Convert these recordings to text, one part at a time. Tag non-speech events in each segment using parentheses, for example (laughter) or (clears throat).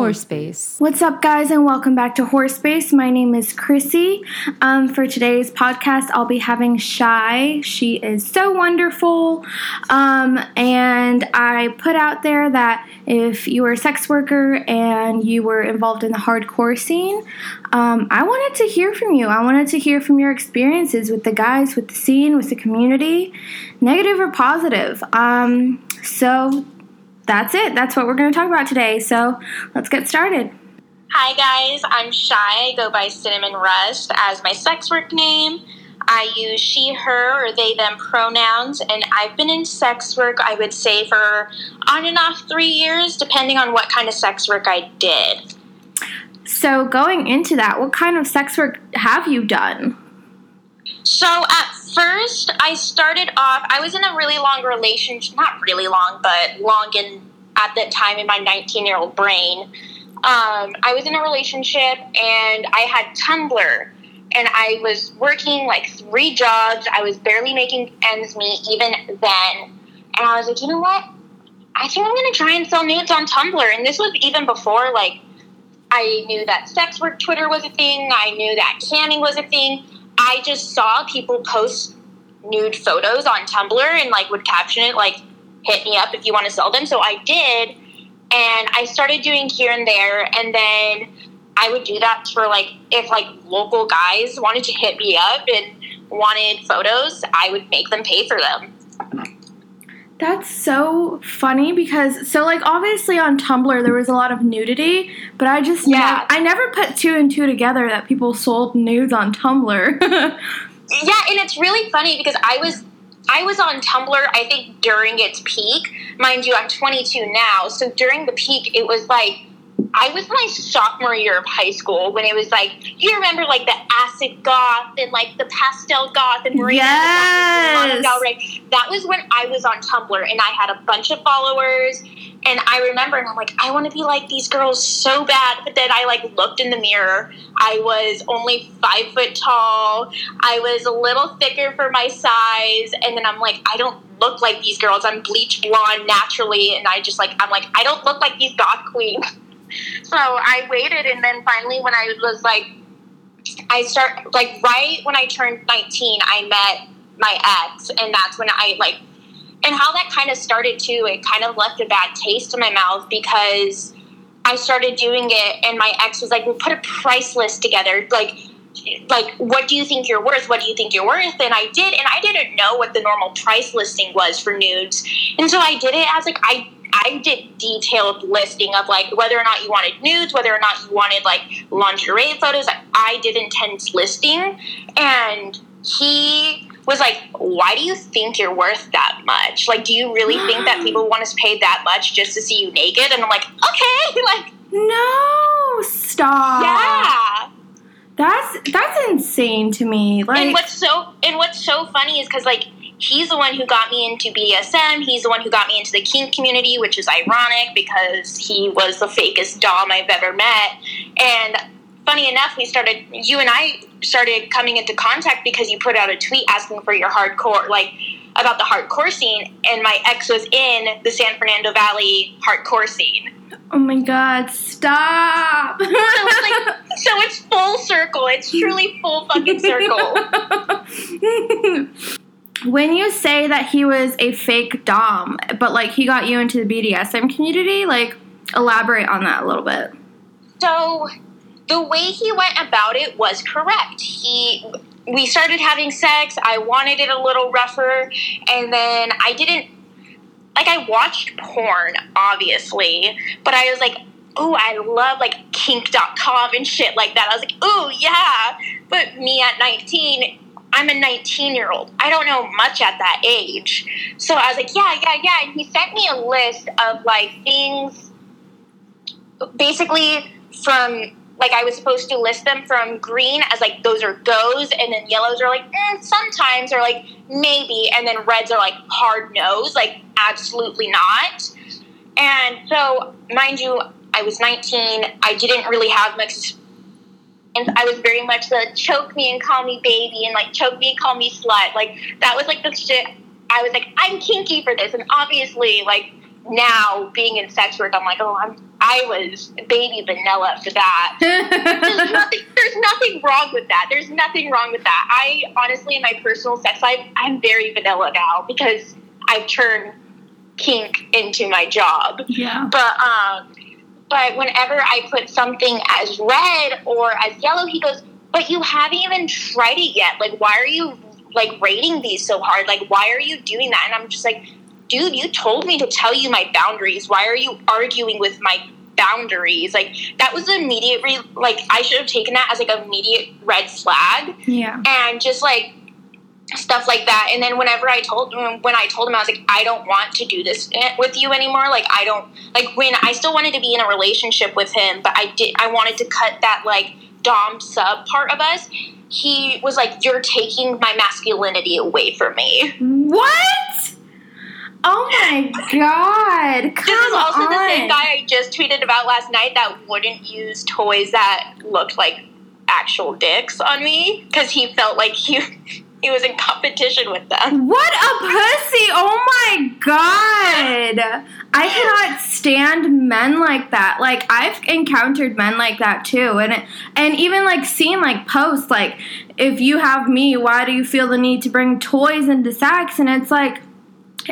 Horse What's up, guys, and welcome back to Horse Space. My name is Chrissy. Um, for today's podcast, I'll be having Shy. She is so wonderful. Um, and I put out there that if you were a sex worker and you were involved in the hardcore scene, um, I wanted to hear from you. I wanted to hear from your experiences with the guys, with the scene, with the community, negative or positive. Um, so that's it. That's what we're going to talk about today. So let's get started. Hi, guys. I'm Shy. I go by Cinnamon Rust as my sex work name. I use she, her, or they, them pronouns, and I've been in sex work, I would say, for on and off three years, depending on what kind of sex work I did. So, going into that, what kind of sex work have you done? So, at first, I started off, I was in a really long relationship, not really long, but long in at that time in my 19 year old brain. Um, I was in a relationship and I had Tumblr and I was working like three jobs. I was barely making ends meet even then. And I was like, you know what? I think I'm going to try and sell nudes on Tumblr. And this was even before like I knew that sex work Twitter was a thing. I knew that camming was a thing. I just saw people post nude photos on Tumblr and like would caption it like hit me up if you want to sell them. So I did and I started doing here and there and then I would do that for like if like local guys wanted to hit me up and wanted photos, I would make them pay for them. That's so funny because so like obviously on Tumblr there was a lot of nudity, but I just yeah I never put two and two together that people sold nudes on Tumblr. (laughs) yeah, and it's really funny because I was I was on Tumblr I think during its peak. Mind you, I'm 22 now, so during the peak it was like I was my sophomore year of high school when it was like you remember like the acid goth and like the pastel goth and Marina yes. Del Rey. That was when I was on Tumblr and I had a bunch of followers. And I remember and I'm like I want to be like these girls so bad. But then I like looked in the mirror. I was only five foot tall. I was a little thicker for my size. And then I'm like I don't look like these girls. I'm bleach blonde naturally. And I just like I'm like I don't look like these goth queens (laughs) so I waited, and then finally, when I was like, I start like right when I turned 19, I met my ex, and that's when I like, and how that kind of started too. It kind of left a bad taste in my mouth because I started doing it, and my ex was like, "We'll put a price list together, like." like what do you think you're worth what do you think you're worth and i did and i didn't know what the normal price listing was for nudes and so i did it as like i I did detailed listing of like whether or not you wanted nudes, whether or not you wanted like lingerie photos. I did intense listing, and he was like, "Why do you think you're worth that much? Like, do you really think that (gasps) people want to pay that much just to see you naked?" And I'm like, "Okay, (laughs) like, no, stop." Yeah. That's that's insane to me. Like, and what's so and what's so funny is because like he's the one who got me into BDSM. He's the one who got me into the kink community, which is ironic because he was the fakest dom I've ever met. And funny enough, we started, you and I started coming into contact because you put out a tweet asking for your hardcore, like, about the hardcore scene, and my ex was in the San Fernando Valley hardcore scene. Oh my god, stop! so, it's like, (laughs) so it's full circle. It's truly full fucking circle. (laughs) when you say that he was a fake dom, but like he got you into the BDSM community, like elaborate on that a little bit. So the way he went about it was correct. He we started having sex, I wanted it a little rougher, and then I didn't like I watched porn obviously, but I was like oh, I love like kink.com and shit like that. I was like, oh, yeah. But me at 19, I'm a 19 year old. I don't know much at that age. So I was like, yeah, yeah, yeah. And he sent me a list of like things basically from like I was supposed to list them from green as like those are goes, and then yellows are like eh, sometimes or like maybe, and then reds are like hard nose, like absolutely not. And so, mind you, I was 19. I didn't really have much and I was very much the choke me and call me baby and like choke me, call me slut. Like that was like the shit. I was like, I'm kinky for this, and obviously, like now being in sex work, I'm like, oh, I'm I was baby vanilla for that. (laughs) there's, nothing, there's nothing wrong with that. There's nothing wrong with that. I honestly, in my personal sex life, I'm very vanilla now because I've turned kink into my job. Yeah. But um, but whenever I put something as red or as yellow, he goes, "But you haven't even tried it yet. Like, why are you like rating these so hard? Like, why are you doing that?" And I'm just like dude, you told me to tell you my boundaries. Why are you arguing with my boundaries? Like that was immediate. Re- like I should have taken that as like a immediate red flag. Yeah. And just like stuff like that. And then whenever I told him, when I told him, I was like, I don't want to do this eh, with you anymore. Like I don't like when I still wanted to be in a relationship with him, but I did. I wanted to cut that like dom sub part of us. He was like, "You're taking my masculinity away from me." What? Oh my god! Come (laughs) this is also on. the same guy I just tweeted about last night that wouldn't use toys that looked like actual dicks on me because he felt like he he was in competition with them. What a pussy! Oh my god! I cannot stand men like that. Like I've encountered men like that too, and it, and even like seeing like posts like, if you have me, why do you feel the need to bring toys into sex? And it's like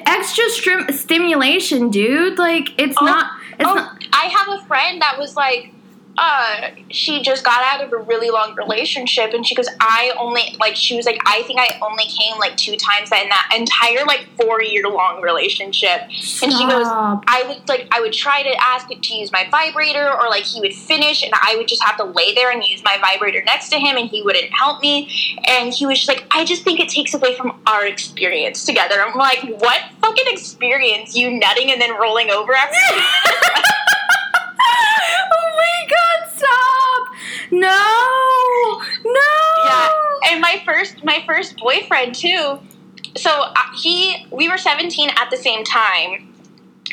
extra strim- stimulation, dude. Like it's Oh, not. It's oh, not. I have a friend that was like, uh, she just got out of a really long relationship, and she goes, I only like, she was like, I think I only came like two times in that entire like four year long relationship, and she goes, I would like, I would try to ask it to use my vibrator, or like he would finish, and I would just have to lay there and use my vibrator next to him, and he wouldn't help me, and he was just like, I just think it takes away from our experience together. I'm like, what fucking experience? You nutting and then rolling over after? (laughs) oh my god! Stop! No! No! Yeah, and my first my first boyfriend too. So uh, he we were 17 at the same time,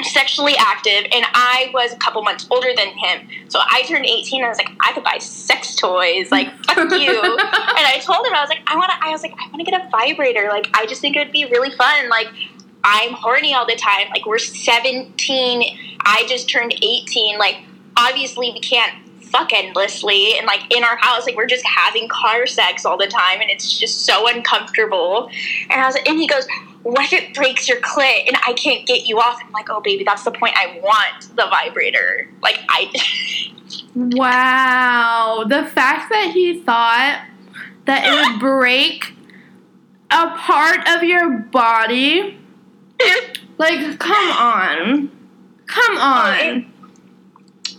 sexually active, and I was a couple months older than him. So I turned 18 and I was like, I could buy sex toys, like fuck (laughs) you. and I told him I was like, I want to. I was like, I want to get a vibrator. Like I just think it would be really fun. Like I'm horny all the time. Like we're 17. I just turned 18. Like obviously we can't fuck endlessly and like in our house like we're just having car sex all the time and it's just so uncomfortable and I was and he goes what if it breaks your clit and I can't get you off I'm like oh baby that's the point I want the vibrator like I (laughs) Wow. The fact that he thought that it would break a part of your body. Like, come on. Come oh, on.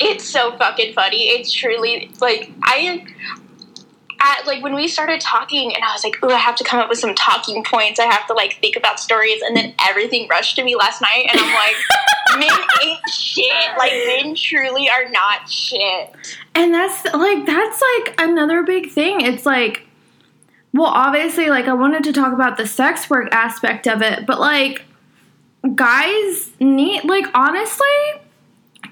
it's so fucking funny it's truly like I at like when we started talking and I was like, "Ooh, I have to come up with some talking points. I have to like think about stories." And then everything rushed to me last night, and I'm like, (laughs) "Men ain't shit. Like men truly are not shit." And that's like that's like another big thing. It's like well, obviously like I wanted to talk about the sex work aspect of it, but like guys need like honestly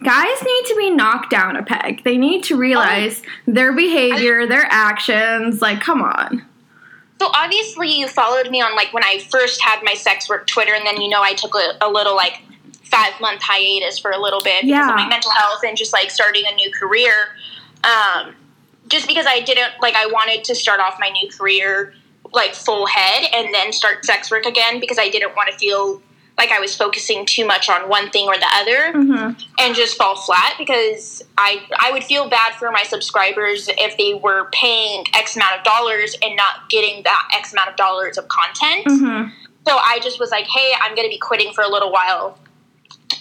guys need to be knocked down a peg. They need to realize their behavior, their actions, like come on. So obviously, you followed me on like when I first had my sex work Twitter, and then you know I took a, a little like five month hiatus for a little bit because of my mental health and just like starting a new career. Um, just because I didn't like, I wanted to start off my new career like full head and then start sex work again because I didn't want to feel like I was focusing too much on one thing or the other Mhm. and just fall flat because I I would feel bad for my subscribers if they were paying X amount of dollars and not getting that X amount of dollars of content. Mhm. So I just was like, hey, I'm gonna be quitting for a little while.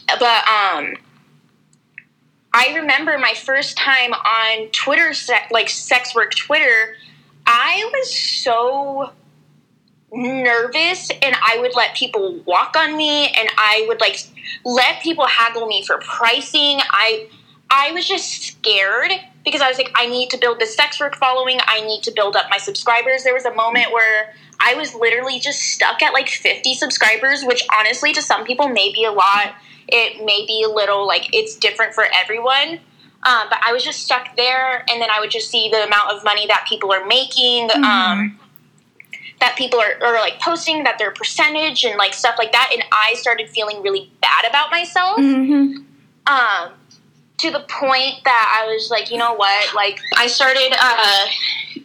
But um I remember my first time on Twitter, like sex work Twitter, I was so nervous and I would let people walk on me and I would like let people haggle me for pricing. I I was just scared because I was like I need to build this sex work following. I need to build up my subscribers. There was a moment where I was literally just stuck at like 50 subscribers, which honestly to some people may be a lot. It may be a little like it's different for everyone. Um, but I was just stuck there, and then I would just see the amount of money that people are making. Um, that people are, are like posting that their percentage and like stuff like that and i started feeling really bad about myself Mm-hmm. um, to the point that I was like, you know what? Like, I started uh,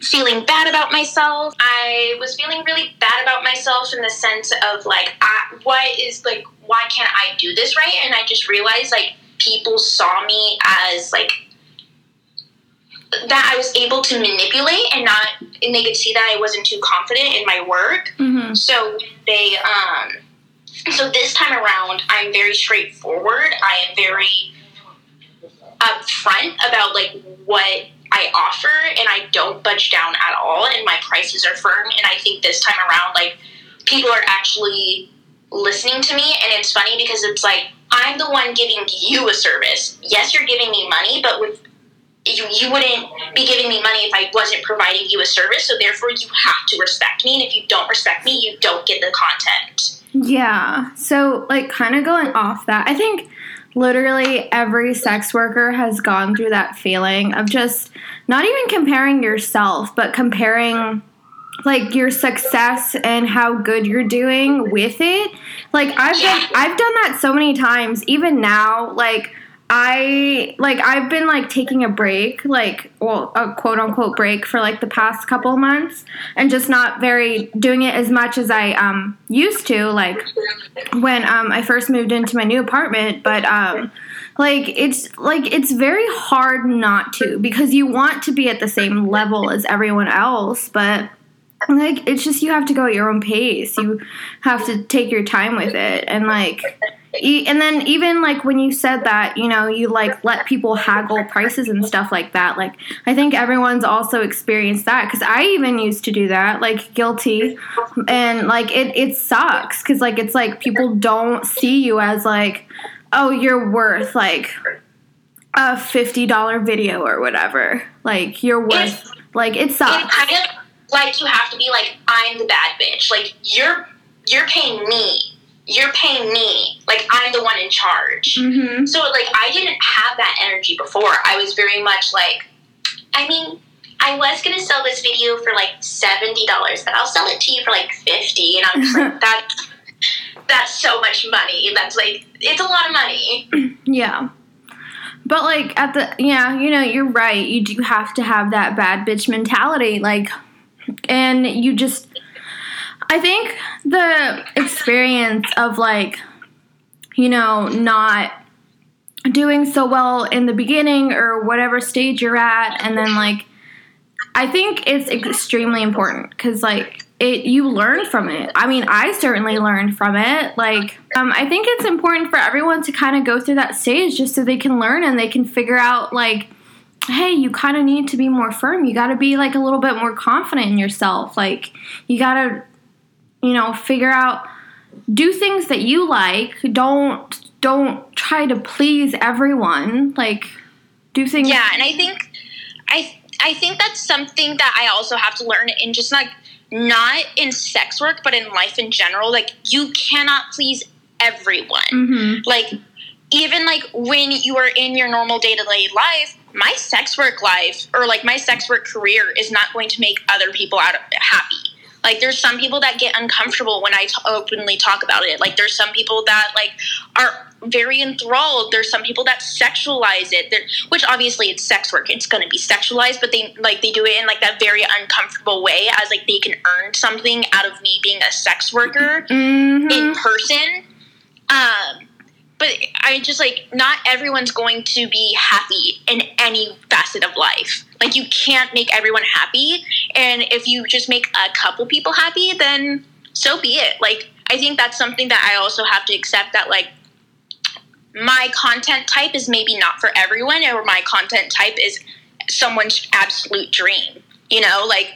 feeling bad about myself. I was feeling really bad about myself in the sense of like, I, what is like, why can't I do this right? And I just realized like people saw me as like that I was able to manipulate and not, and they could see that I wasn't too confident in my work. Mm-hmm. So they, um, so this time around, I'm very straightforward. I am very upfront about like what I offer, and I don't budge down at all. And my prices are firm. And I think this time around, like people are actually listening to me, and it's funny because it's like I'm the one giving you a service. Yes, you're giving me money, but with you, you wouldn't be giving me money if I wasn't providing you a service. So therefore, you have to respect me. And if you don't respect me, you don't get the content. Yeah. So, like, kind of going off that, I think literally every sex worker has gone through that feeling of just not even comparing yourself, but comparing like your success and how good you're doing with it. Like I've Yeah. done I've done that so many times even now like I like I've been like taking a break, like well, a quote unquote break for like the past couple months, and just not very doing it as much as I um used to, like when um I first moved into my new apartment. But um, like it's like it's very hard not to because you want to be at the same level as everyone else, but like it's just you have to go at your own pace. You have to take your time with it, and like. And then even like when you said that, you know, you like let people haggle prices and stuff like that. Like I think everyone's also experienced that cuz I even used to do that, like guilty. And like it it sucks cuz like it's like people don't see you as like oh, you're worth like a $50 video or whatever. Like you're worth like it It's sucks. kind of like you have to be like, I'm the bad bitch. Like you're you're paying me. You're paying me. Like I'm the one in charge. Mhm. So like I didn't have that energy before. I was very much like, I mean, I was gonna sell this video for like seventy dollars, but I'll sell it to you for like fifty. And I'm just like, (laughs) that that's so much money. That's like it's a lot of money. (clears throat) Yeah. But like at the yeah, you know, you're right. You do have to have that bad bitch mentality like and you just I think the experience of like you know, not doing so well in the beginning or whatever stage you're at and then like I think it's extremely important cuz like it you learn from it. I mean, I certainly learned from it. Like um I think it's important for everyone to kind of go through that stage just so they can learn and they can figure out like hey, you kind of need to be more firm. You got to be like a little bit more confident in yourself. Like you got to you know, figure out do things that you like. Don't don't try to please everyone. Like do things Yeah, and I think I I think that's something that I also have to learn in just like not in sex work, but in life in general. Like you cannot please everyone. Mhm. Like even like when you are in your normal day to day life, my sex work life or like my sex work career is not going to make other people out of happy. Like there's some people that get uncomfortable when I t- openly talk about it. Like there's some people that like are very enthralled. There's some people that sexualize it, There- which obviously it's sex work. It's going to be sexualized, but they like they do it in like that very uncomfortable way, as like they can earn something out of me being a sex worker Mhm. in person. Um, but I just like not everyone's going to be happy in any facet of life. Like you can't make everyone happy, and if you just make a couple people happy, then so be it. Like I think that's something that I also have to accept that like my content type is maybe not for everyone, or my content type is someone's absolute dream. You know, like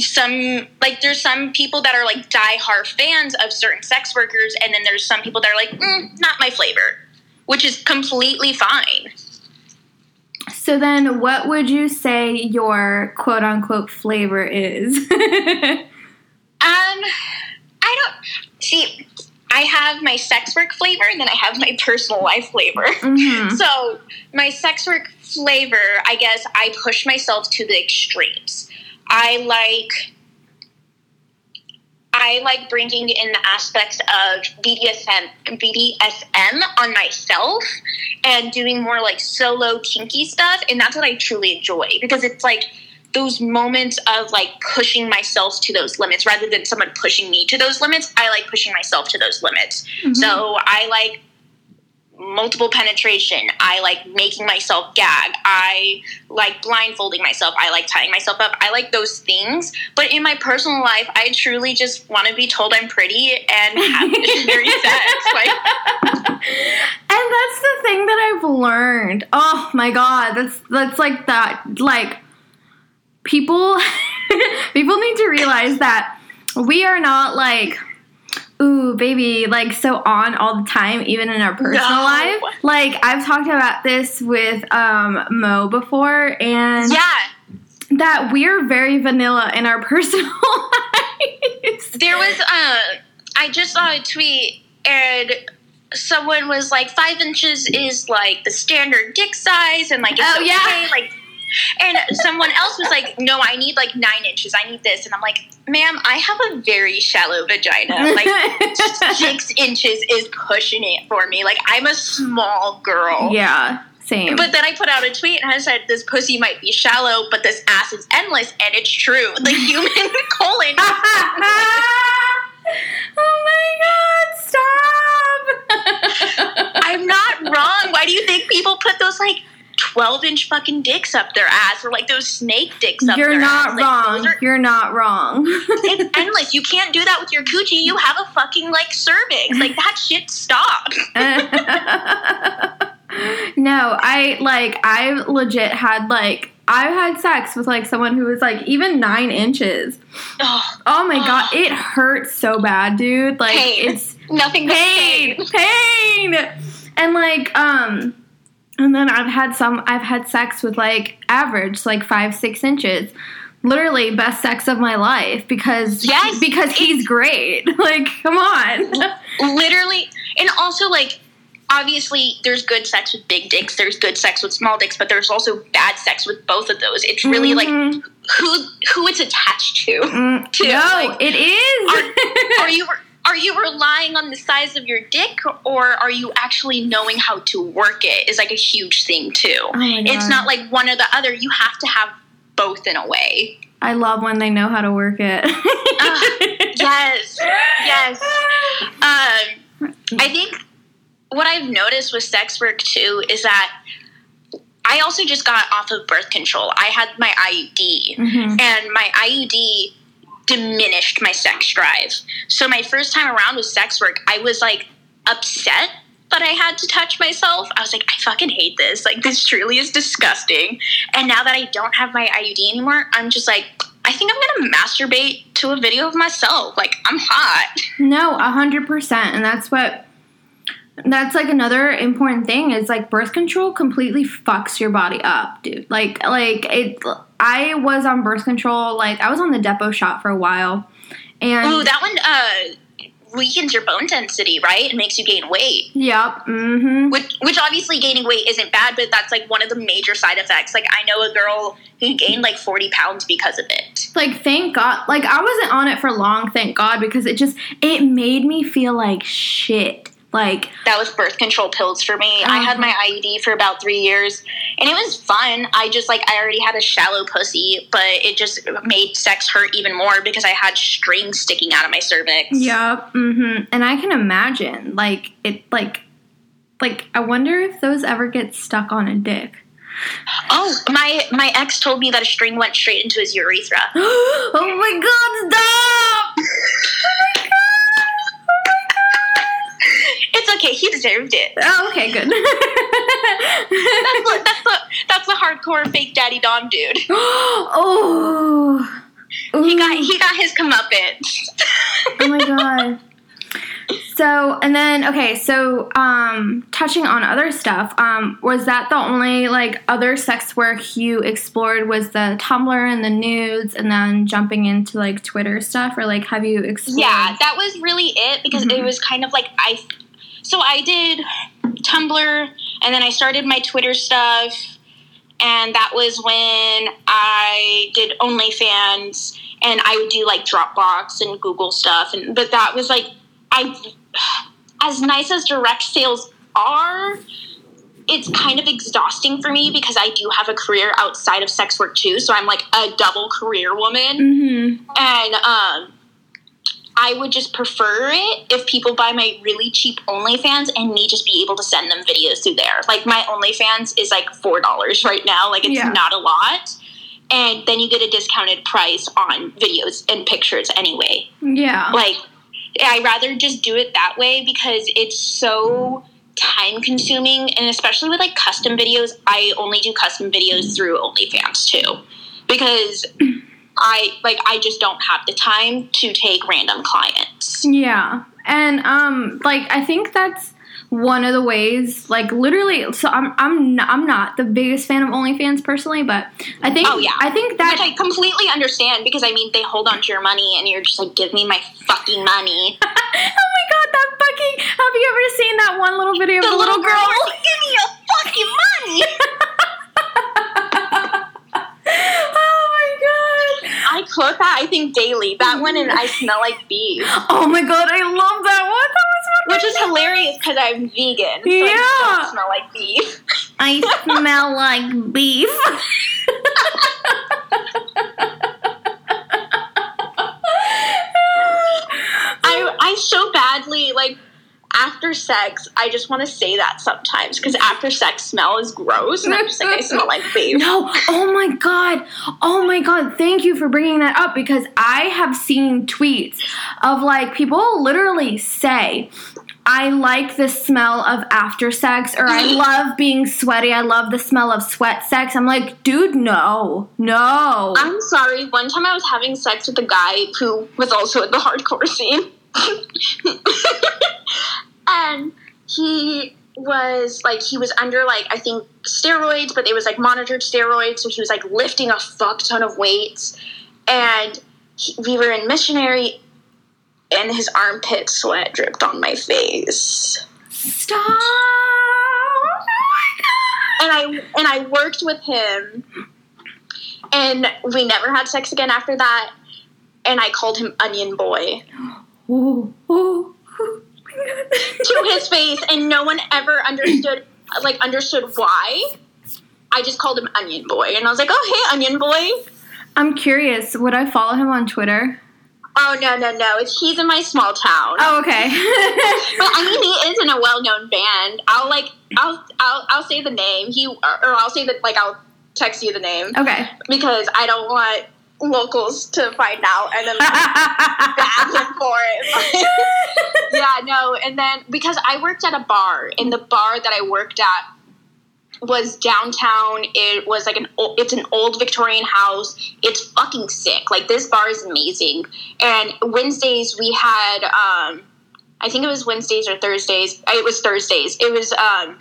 some like there's some people that are like die-hard fans of certain sex workers and then there's some people that are like mm, not my flavor which is completely fine So then, what would you say your quote unquote flavor is? (laughs) um i don't see i have my sex work flavor and then i have my personal life flavor (laughs) Mhm. so my sex work flavor i guess i push myself to the extremes i like I like bringing in the aspects of BDSM, BDSM on myself and doing more like solo kinky stuff. And that's what I truly enjoy because it's like those moments of like pushing myself to those limits rather than someone pushing me to those limits. I like pushing myself to those limits. Mm-hmm. So I like multiple penetration. I like making myself gag. I like blindfolding myself. I like tying myself up. I like those things. But in my personal life, I truly just want to be told I'm pretty and have missionary sex. (laughs) Like, and that's the thing that I've learned. Oh my god, that's that's like that. Like people, (laughs) people need to realize that we are not like ooh, baby, like so on all the time, even in our personal no. life. Like I've talked about this with um, Mo before, and yeah, that we're very vanilla in our (laughs) personal lives. There was, uh, I just saw a tweet, and someone was like, five inches is like the standard dick size, and like, oh okay, yeah, like and someone else was like, no, I need like nine inches. I need this. And I'm like, ma'am, I have a very shallow vagina. Like (laughs) six inches is pushing it for me. Like I'm a small girl. Yeah. Same. But then I put out a tweet and I said, "This pussy might be shallow, but this ass is endless," and it's true. The (laughs) human (laughs) colon. oh my god! Stop! I'm not wrong. Why do you think people put those like 12 inch fucking dicks up their ass or like those snake dicks up You're their not ass. wrong. Like, are, You're not wrong. (laughs) it's endless. You can't do that with your coochie. You have a fucking like cervix. Like (laughs) that shit stop. (laughs) no, I like I legit had like I've had sex with like someone who was like even nine inches. Oh, oh my oh. god, it hurts so bad, dude. Like pain. it's nothing pain. pain. Pain. And like, um and then I've had some, I've had sex with like average, like five, six inches. Literally best sex of my life because yes, because he's great. (laughs) Like, come on. Literally, and also like obviously there's good sex with big dicks, there's good sex with small dicks, but there's also bad sex with both of those. It's really mm-hmm. like who who it's attached to. Mm, (laughs) to no, like, it is. Are, are you (laughs) are you relying on the size of your dick or are you actually knowing how to work it is like a huge thing too. Oh it's not like one or the other. You have to have both in a way. I love when they know how to work it. uh, yes. Yes. Um, I think what I've noticed with sex work too is that I also just got off of birth control. I had my IUD, mm-hmm. and my IUD diminished my sex drive. So my first time around with sex work, I was like upset but I had to touch myself. I was like, I fucking hate this. Like, this truly is disgusting. And now that I don't have my IUD anymore, I'm just like, I think I'm gonna masturbate to a video of myself. Like, I'm hot. No, a 100%. And that's what that's like another important thing is like birth control completely fucks your body up, dude. Like like it I was on birth control, like I was on the Depo shot for a while. And Ooh, that one uh weakens your bone density, right? It makes you gain weight. Yep. Mm-hmm. Which, which obviously gaining weight isn't bad, but that's like one of the major side effects. Like I know a girl who gained like forty pounds because of it. Like thank God. Like I wasn't on it for long, thank God, because it just it made me feel like shit. Like that was birth control pills for me. Uh-huh. I had my uh-huh. IUD for about three years, and it was fun. I just like I already had a shallow pussy, but it just made sex hurt even more because I had strings sticking out of my cervix. Yep. Mm-hmm. And I can imagine like it like like I wonder if those ever get stuck on a dick. Oh, my my ex told me that a string went straight into his urethra. (gasps) oh my god, stop! (laughs) deserved it. Oh, okay, good. that's, (laughs) the, that's the that's the hardcore fake daddy dom dude. (gasps) oh. He got he got his comeuppance. oh my god. So and then okay, so um touching on other stuff, um, was that the only like other sex work you explored was the Tumblr and the nudes and then jumping into like Twitter stuff or like have you explored Yeah, that was really it because mm-hmm. it was kind of like I so I did Tumblr and then I started my Twitter stuff and that was when I did OnlyFans, and I would do like Dropbox and Google stuff, and but that was like I, as nice as direct sales are, it's kind of exhausting for me because I do have a career outside of sex work too. So I'm like a double career woman. Mm-hmm. And um, I would just prefer it if people buy my really cheap OnlyFans and me just be able to send them videos through there. Like my OnlyFans is like $4 right now. Like it's Yeah. not a lot. And then you get a discounted price on videos and pictures anyway Yeah. like i rather just do it that way because it's so time consuming and especially with like custom videos i only do custom videos through onlyfans too because (clears throat) i like i just don't have the time to take random clients Yeah. And um like I think that's one of the ways like literally so I'm I'm not, I'm not the biggest fan of OnlyFans personally, but I think Oh, yeah. I think which that i completely understand because i mean they hold on to your money and you're just like give me my fucking money (laughs) Oh my god, that fucking have you ever seen that one little video of the, little girl? was like, give me your fucking money (laughs) oh my god. I quote that i think daily that one and i smell like beef (laughs) Oh my god, I love that one. That was one Which is hilarious because I'm vegan. So I Yeah. don't smell like beef. (laughs) I smell like beef. (laughs) I I so badly like after sex. I just want to say that sometimes because after sex smell is gross, and I'm just like I smell like (laughs) beef. No, oh my god, oh my god, thank you for bringing that up because I have seen tweets of like people literally say, I like the smell of after sex, or I mm-hmm. love being sweaty, I love the smell of sweat sex. I'm like, dude, no, no. I'm sorry. One time I was having sex with a guy who was also in the hardcore scene. And he was like he was under like I think steroids, but it was like monitored steroids, so he was like lifting a fuck ton of weights. And he, we were in missionary and his armpit sweat dripped on my face. Stop. Oh my and I and I worked with him, and we never had sex again after that. And I called him Onion Boy. Ooh, ooh, ooh. to his face, and no one ever understood like understood why. I just called him Onion Boy, and I was like, "Oh, hey, Onion Boy." I'm curious, would I follow him on Twitter? Oh no, no, no! It's he's in my small town. Oh, okay. (laughs) But I mean, he is in a well-known band. I'll like, I'll, I'll, I'll say the name. He, or, I'll say that, like, I'll text you the name okay. because I don't want locals to find out and then bag him for it. yeah, no. And then because I worked at a bar, and the bar that I worked at was downtown. It was like an old, it's an old Victorian house. It's fucking sick. Like this bar is amazing. And Wednesdays we had um I think it was Wednesdays or Thursdays. It was Thursdays. It was um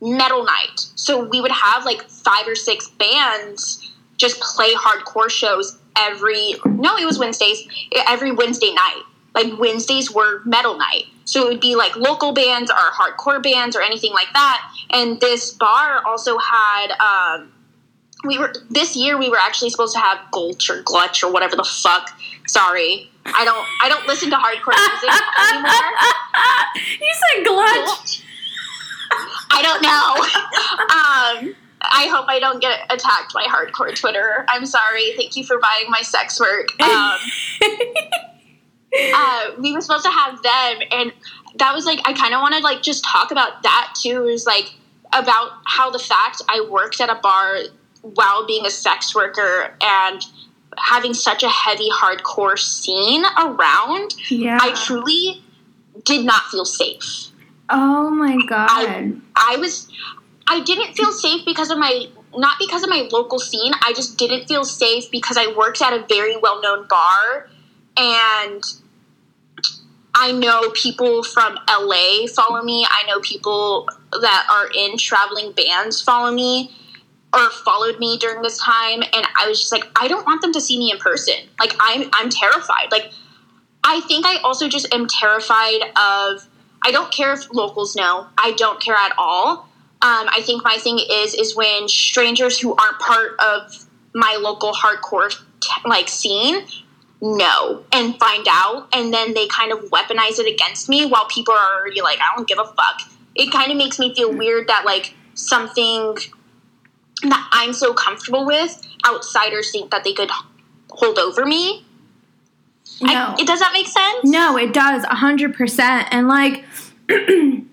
metal night. So we would have like five or six bands just play hardcore shows every no, it was Wednesdays. Every Wednesday night. Like Wednesdays were metal night. So it would be like local bands or hardcore bands or anything like that. And this bar also had um we were this year we were actually supposed to have Gulch or Glutch or whatever the fuck. Sorry. I don't I don't listen to hardcore music anymore. (laughs) you said glutch. I don't know. (laughs) um, I hope I don't get attacked by hardcore Twitter. I'm sorry. Thank you for buying my sex work. (laughs) Um, uh, we were supposed to have them, and that was like I kind of wanted to like just talk about that too. Is like about how the fact I worked at a bar while being a sex worker and having such a heavy hardcore scene around, yeah. I truly did not feel safe. oh my god. I- I was I didn't feel safe because of my not because of my local scene. I just didn't feel safe because I worked at a very well-known bar and I know people from LA follow me. I know people that are in traveling bands follow me or followed me during this time and I was just like I don't want them to see me in person. Like I'm I'm terrified. Like I think I also just am terrified of I don't care if locals know. I don't care at all Um, I think my thing is is when strangers who aren't part of my local hardcore like scene know and find out, and then they kind of weaponize it against me while people are already like, I don't give a fuck. It kind of makes me feel mm-hmm. weird that like something that I'm so comfortable with, outsiders think that they could hold over me. No. I, it does that make sense? No, it does, 100%. And like, (clears throat)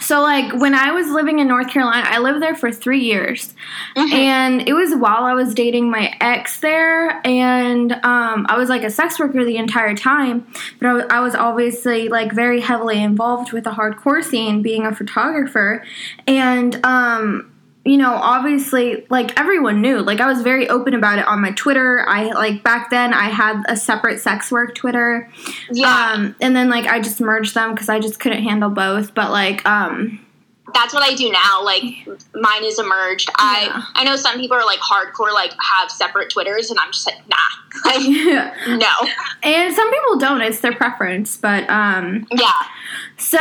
so like when I was living in North Carolina, I lived there for three years. Mhm. And it was while I was dating my ex there. And um, I was like a sex worker the entire time. But I was obviously like very heavily involved with the hardcore scene, being a photographer. And, um, you know, obviously, like everyone knew. Like I was very open about it on my Twitter. I like back then I had a separate sex work Twitter. Yeah, Um, and then like I just merged them because I just couldn't handle both. But like, um, that's what I do now. Like mine is emerged. Yeah. I I know some people are like hardcore, like have separate Twitters, and I'm just like, nah, (laughs) like no. And some people don't. It's their preference. But um, Yeah, so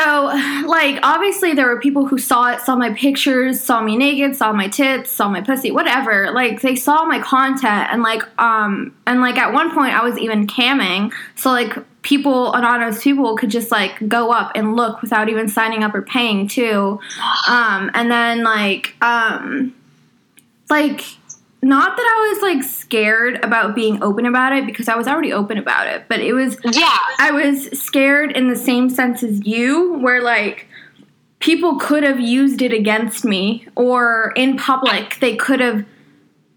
like obviously there were people who saw it, saw my pictures, saw me naked, saw my tits, saw my pussy, whatever. Like they saw my content, and like um, and like at one point I was even camming. So like people anonymous people could just like go up and look without even signing up or paying too um and then like um like not that i was like scared about being open about it because i was already open about it but it was yeah, i was scared in the same sense as you where like people could have used it against me or in public they could have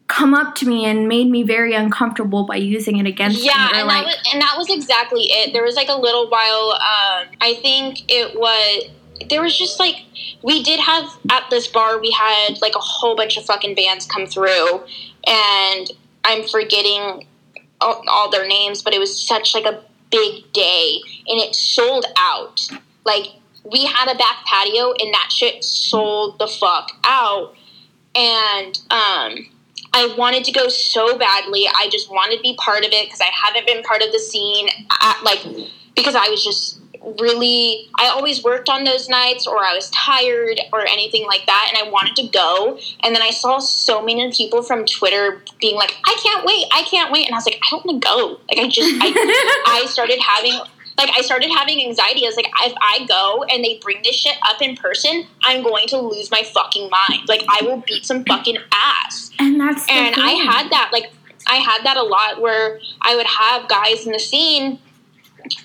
come up to me and made me very uncomfortable by using it against yeah, me Yeah, and like that was and that was exactly it. There was like a little while. Um, I think it was. There was just like we did have at this bar. We had like a whole bunch of fucking bands come through, and I'm forgetting all, all their names, but it was such like a big day, and it sold out. Like we had a back patio, and that shit sold the fuck out, and um. I wanted to go so badly. I just wanted to be part of it because I haven't been part of the scene. At, like because I was just really. I always worked on those nights, or I was tired, or anything like that, and I wanted to go. And then I saw so many people from Twitter being like, "I can't wait! I can't wait!" And I was like, "I don't want to go." Like I just, I, (laughs) I started having like I started having anxiety. I was like, if I go and they bring this shit up in person, I'm going to lose my fucking mind. Like I will beat some fucking ass. and that's And I had that like I had that a lot where I would have guys in the scene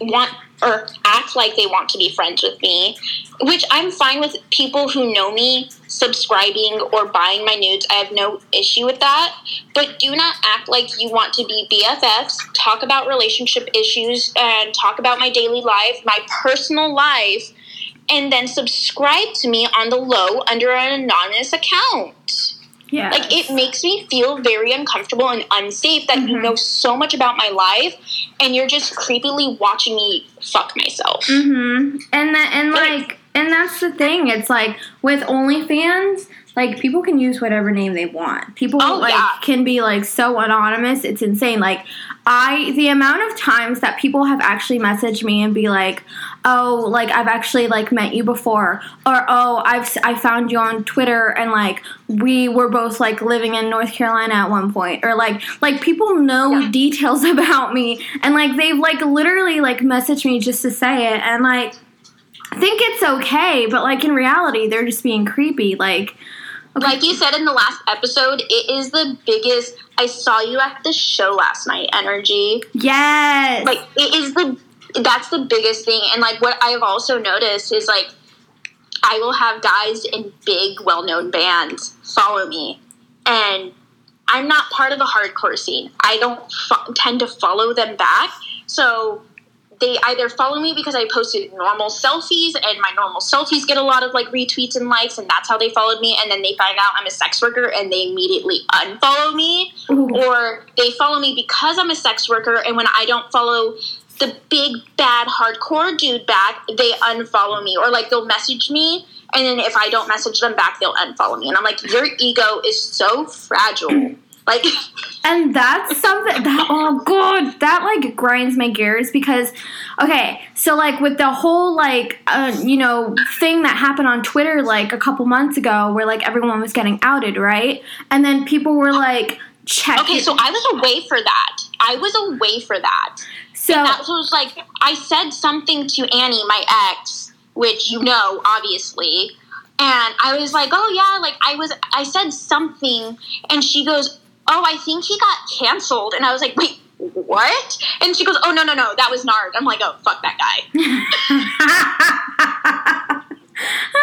want or act like they want to be friends with me, which I'm fine with people who know me subscribing or buying my nudes. I have no issue with that. But do not act like you want to be BFFs, talk about relationship issues, and talk about my daily life, my personal life, and then subscribe to me on the low under an anonymous account. Yeah. Like it makes me feel very uncomfortable and unsafe that you Mhm. know so much about my life and you're just creepily watching me fuck myself. Mm-hmm. And that and Like- like and that's the thing. It's like with OnlyFans, like people can use whatever name they want. People Oh, like yeah. can be like so anonymous. It's insane. Like I the amount of times that people have actually messaged me and be like, "Oh, like I've actually like met you before," or "Oh, I've I found you on Twitter and like we were both like living in North Carolina at one point," or like like people know Yeah. details (laughs) about me and like they've like literally like messaged me just to say it and like think it's okay, but like in reality, they're just being creepy. Like, okay, Like you said in the last episode, it is the biggest I saw you at the show last night energy. yes, Like it is the that's the biggest thing and like what I've also noticed is like I will have guys in big well-known bands follow me and I'm not part of the hardcore scene. I don't fo- tend to follow them back. So they either follow me because I posted normal selfies and my normal selfies get a lot of like retweets and likes and that's how they followed me and then they find out I'm a sex worker and they immediately unfollow me Ooh. or they follow me because I'm a sex worker and when I don't follow the big bad hardcore dude back, they unfollow me or like they'll message me and then if I don't message them back, they'll unfollow me and I'm like your ego is so fragile. (clears throat) Like, (laughs) and that's something that oh god, that like grinds my gears because okay, so like with the whole like uh, you know thing that happened on Twitter like a couple months ago where like everyone was getting outed, right? And then people were like check. Okay, so I was away for that. I was away for that. So and that was like I said something to Annie, my ex, which you know, obviously. And I was like, "Oh yeah, like I was I said something." And she goes, "Oh, I think he got canceled." And I was like, "Wait, what?" And she goes, "Oh, no, no, no, that was Nard." I'm like, "Oh, fuck that guy." (laughs) (laughs) (laughs)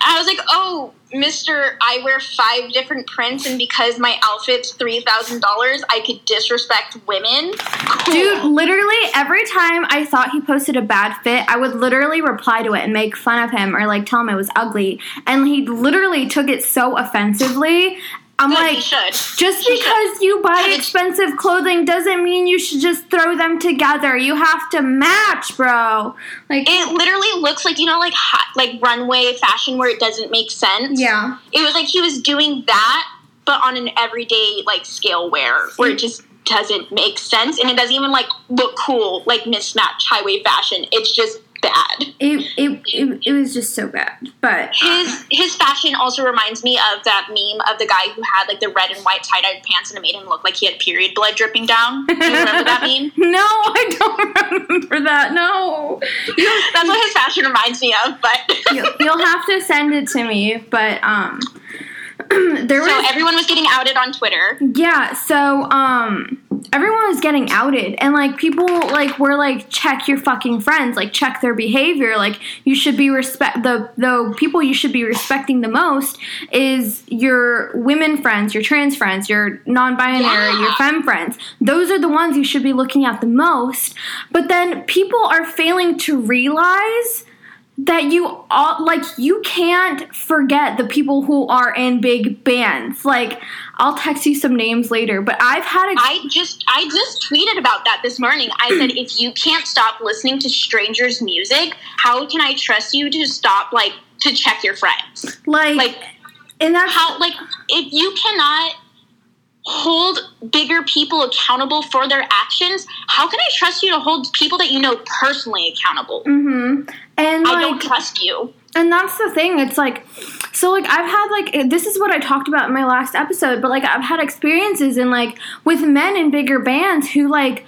I was like, oh, Mister, I wear five different prints, and because my outfit's three thousand dollars, I could disrespect women. Cool. Dude, literally every time I thought he posted a bad fit, I would literally reply to it and make fun of him or like tell him it was ugly. And he literally took it so offensively. I'm Good, like, should. just He because you buy expensive clothing doesn't mean you should just throw them together. You have to match, bro. Like, It literally looks like you know, like hot, like runway fashion where it doesn't make sense. yeah. it was like he was doing that, but on an everyday like scale wear where it mm. just doesn't make sense and it doesn't even like look cool like mismatched highway fashion. It's just bad. It, it, it, it was just so bad. But His his fashion also reminds me of that meme of the guy who had like the red and white tie dyed pants and it made him look like he had period blood dripping down. Do you remember that (laughs) meme? no, I don't remember that. No. That's what his fashion reminds me of. But (laughs) you, you'll have to send it to me. But um, (clears throat) there so was everyone was getting outed on Twitter. yeah. So um, everyone was getting outed, and like people like were like check your fucking friends, like check their behavior. Like you should be respect the the people you should be respecting the most is your women friends, your trans friends, your non-binary, Yeah. your femme friends. Those are the ones you should be looking at the most. But then people are failing to realize that you all like you can't forget the people who are in big bands. Like I'll text you some names later, but I've had a I just I just tweeted about that this morning. I said if you can't stop listening to strangers' music, how can I trust you to stop like to check your friends? like, Like and that's how like if you cannot hold bigger people accountable for their actions, how can I trust you to hold people that you know personally accountable? mhm. And I like don't trust you. and that's the thing it's like so like i've had like this is what i talked about in my last episode but like i've had experiences in like with men in bigger bands who like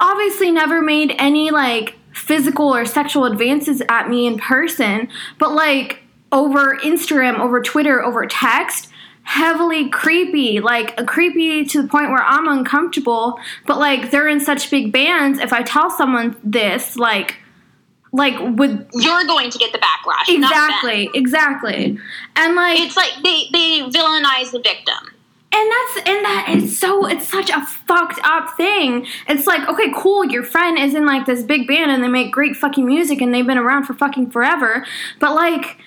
obviously never made any like physical or sexual advances at me in person but like over instagram over twitter over text heavily creepy like creepy to the point where i'm uncomfortable but like they're in such big bands if i tell someone this like like with You're going to get the backlash. Exactly, exactly. And like It's like they, they villainize the victim. and that's and that is so it's such a fucked up thing. It's like, okay, cool, your friend is in like this big band and they make great fucking music and they've been around for fucking forever. But like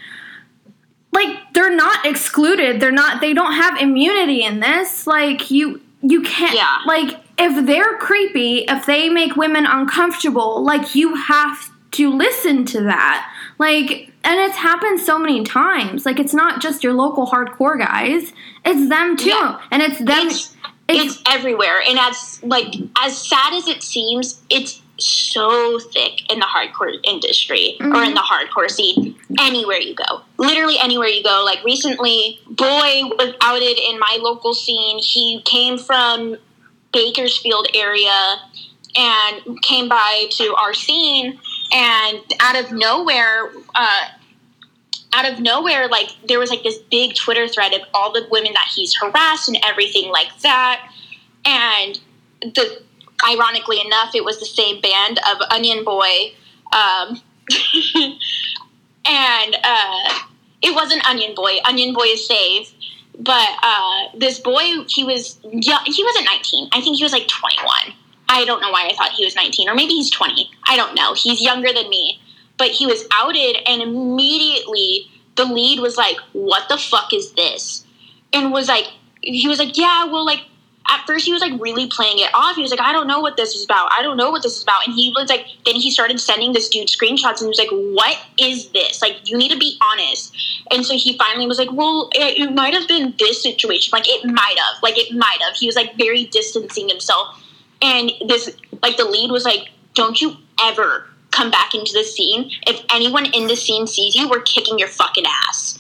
like they're not excluded. They're not they don't have immunity in this. Like you you can't Yeah. like if they're creepy, if they make women uncomfortable, like you have to listen to that. Like and it's happened so many times. Like it's not just your local hardcore guys. It's them too. Yeah. And it's them It's, it's everywhere and as like as sad as it seems it's so thick in the hardcore industry or in the hardcore scene anywhere you go. Literally anywhere you go. Like recently boy was outed in my local scene. He came from bakersfield area and came by to our scene and out of nowhere uh, out of nowhere, like there was like this big Twitter thread of all the women that he's harassed and everything like that. And the ironically enough, it was the same band of Onion Boy, um, (laughs) and uh, it wasn't Onion Boy. Onion Boy is safe, but uh, this boy, he was young, he wasn't nineteen. I think he was like twenty one. I don't know why I thought he was 19, or maybe he's 20. I don't know. He's younger than me. But he was outed, and immediately the lead was like, What the fuck is this? And was like, He was like, Yeah, well, like, at first he was like really playing it off. He was like, I don't know what this is about. I don't know what this is about. And he was like, then he started sending this dude screenshots and he was like, what is this? Like, you need to be honest. And so he finally was like, well, it, it might have been this situation. Like, it might have. Like, it might have. He was like very distancing himself. And this, like, the lead was like, don't you ever come back into the scene. If anyone in the scene sees you, we're kicking your fucking ass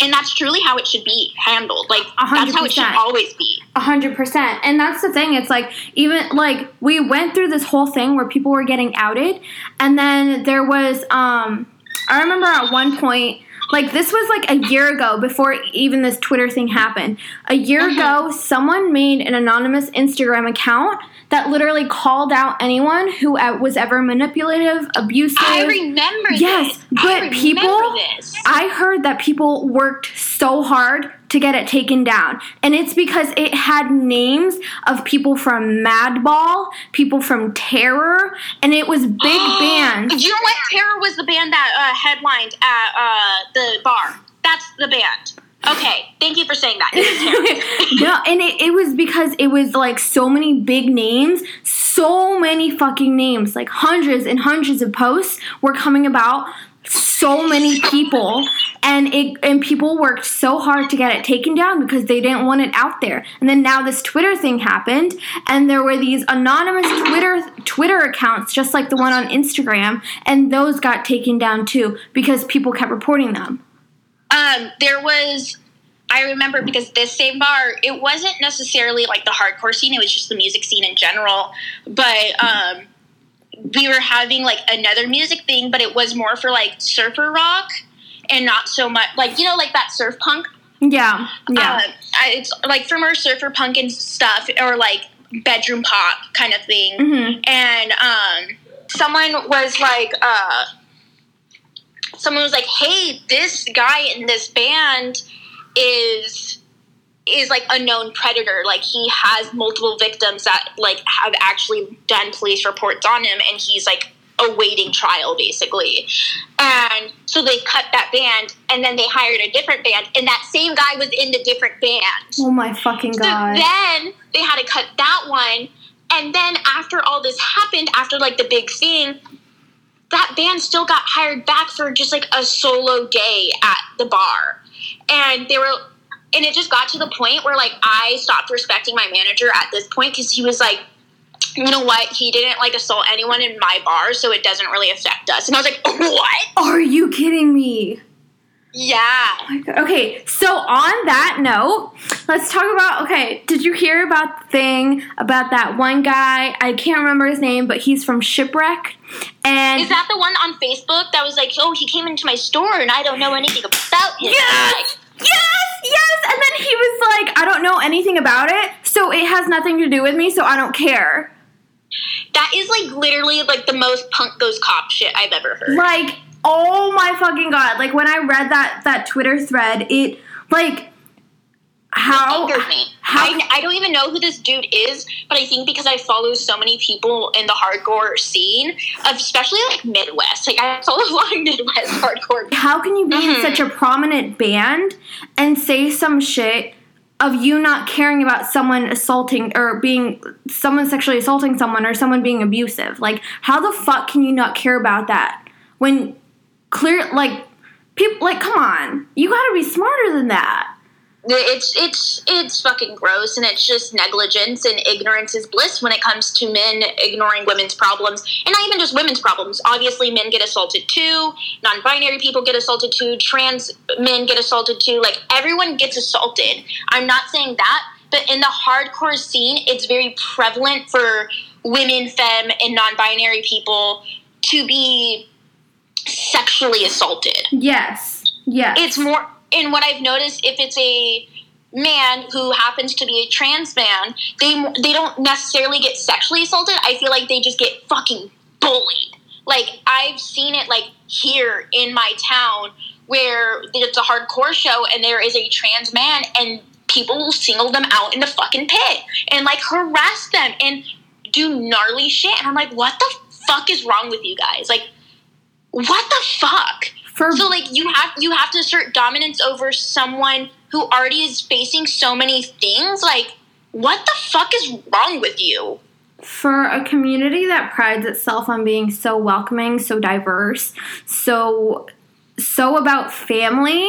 and that's truly how it should be handled. Like 100%. that's how it should always be. A hundred percent. And that's the thing. It's like even like we went through this whole thing where people were getting outed, and then there was um I remember at one point like this was like a year ago before even this Twitter thing happened. A year mm-hmm. ago, someone made an anonymous Instagram account that literally called out anyone who was ever manipulative, abusive. I remember yes, this. but I people this. I heard that people worked so hard to get it taken down. And it's because it had names of people from Madball, people from Terror, and it was (gasps) big bands. You know what? Terror was the band that uh, headlined at uh, the bar. That's the band. Okay, thank you for saying that. (laughs) no, and it, it was because it was like so many big names, so many fucking names, like hundreds and hundreds of posts were coming about so many people and it and people worked so hard to get it taken down because they didn't want it out there. And then now this twitter thing happened and there were these anonymous twitter twitter accounts just like the one on instagram and those got taken down too because people kept reporting them um there was I remember because this same bar, it wasn't necessarily like the hardcore scene, it was just the music scene in general. But um, we were having like another music thing, but it was more for like surfer rock and not so much like you know like that surf punk. Yeah, yeah. Uh, it's like from our surfer punk and stuff, or like bedroom pop kind of thing. Mm-hmm. And um, someone was like, uh, someone was like, "Hey, this guy in this band is." is like a known predator. Like he has multiple victims that like have actually done police reports on him, and he's like awaiting trial basically. And so they cut that band, and then they hired a different band, and that same guy was in the different band. Oh my fucking god! So then they had to cut that one, and then after all this happened, after like the big thing. That band still got hired back for just like a solo day at the bar. And they were and it just got to the point where like I stopped respecting my manager at this point because he was like, you know what? He didn't like assault anyone in my bar, so it doesn't really affect us. And I was like, (laughs) what? Are you kidding me? Yeah. Oh okay, so on that note, let's talk about. Okay, did you hear about the thing about that one guy? I can't remember his name, but he's from Shipwreck. And is that the one on Facebook that was like, oh, he came into my store and I don't know anything about him? Yes! yes, yes. And then he was like, I don't know anything about it, so it has nothing to do with me, so I don't care. That is like literally like the most punk goes cop shit I've ever heard. Like, oh my fucking god! Like when I read that that Twitter thread, it like how, how I, I, don't even know who this dude is, but I think because I follow so many people in the hardcore scene, especially like Midwest, like I follow (laughs) a lot of Midwest hardcore. How can you be mm-hmm. in such a prominent band and say some shit of you not caring about someone assaulting or being someone sexually assaulting someone or someone being abusive? Like, how the fuck can you not care about that when clear like people like come on, you got to be smarter than that. It's it's it's fucking gross and it's just negligence and ignorance is bliss when it comes to men ignoring women's problems and not even just women's problems. Obviously men get assaulted too. Non-binary people get assaulted too. Trans men get assaulted too. Like everyone gets assaulted. I'm not saying that but in the hardcore scene it's very prevalent for women femme and non-binary people to be sexually assaulted yes yes it's more and what I've noticed, if it's a man who happens to be a trans man, they they don't necessarily get sexually assaulted. I feel like they just get fucking bullied. Like I've seen it like here in my town where it's a hardcore show and there is a trans man and people will single them out in the fucking pit and like harass them and do gnarly shit. And I'm like, what the fuck is wrong with you guys? Like, what the fuck? For so like you have you have to assert dominance over someone who already is facing so many things. Like what the fuck is wrong with you? For a community that prides itself on being so welcoming, so diverse, so so about family,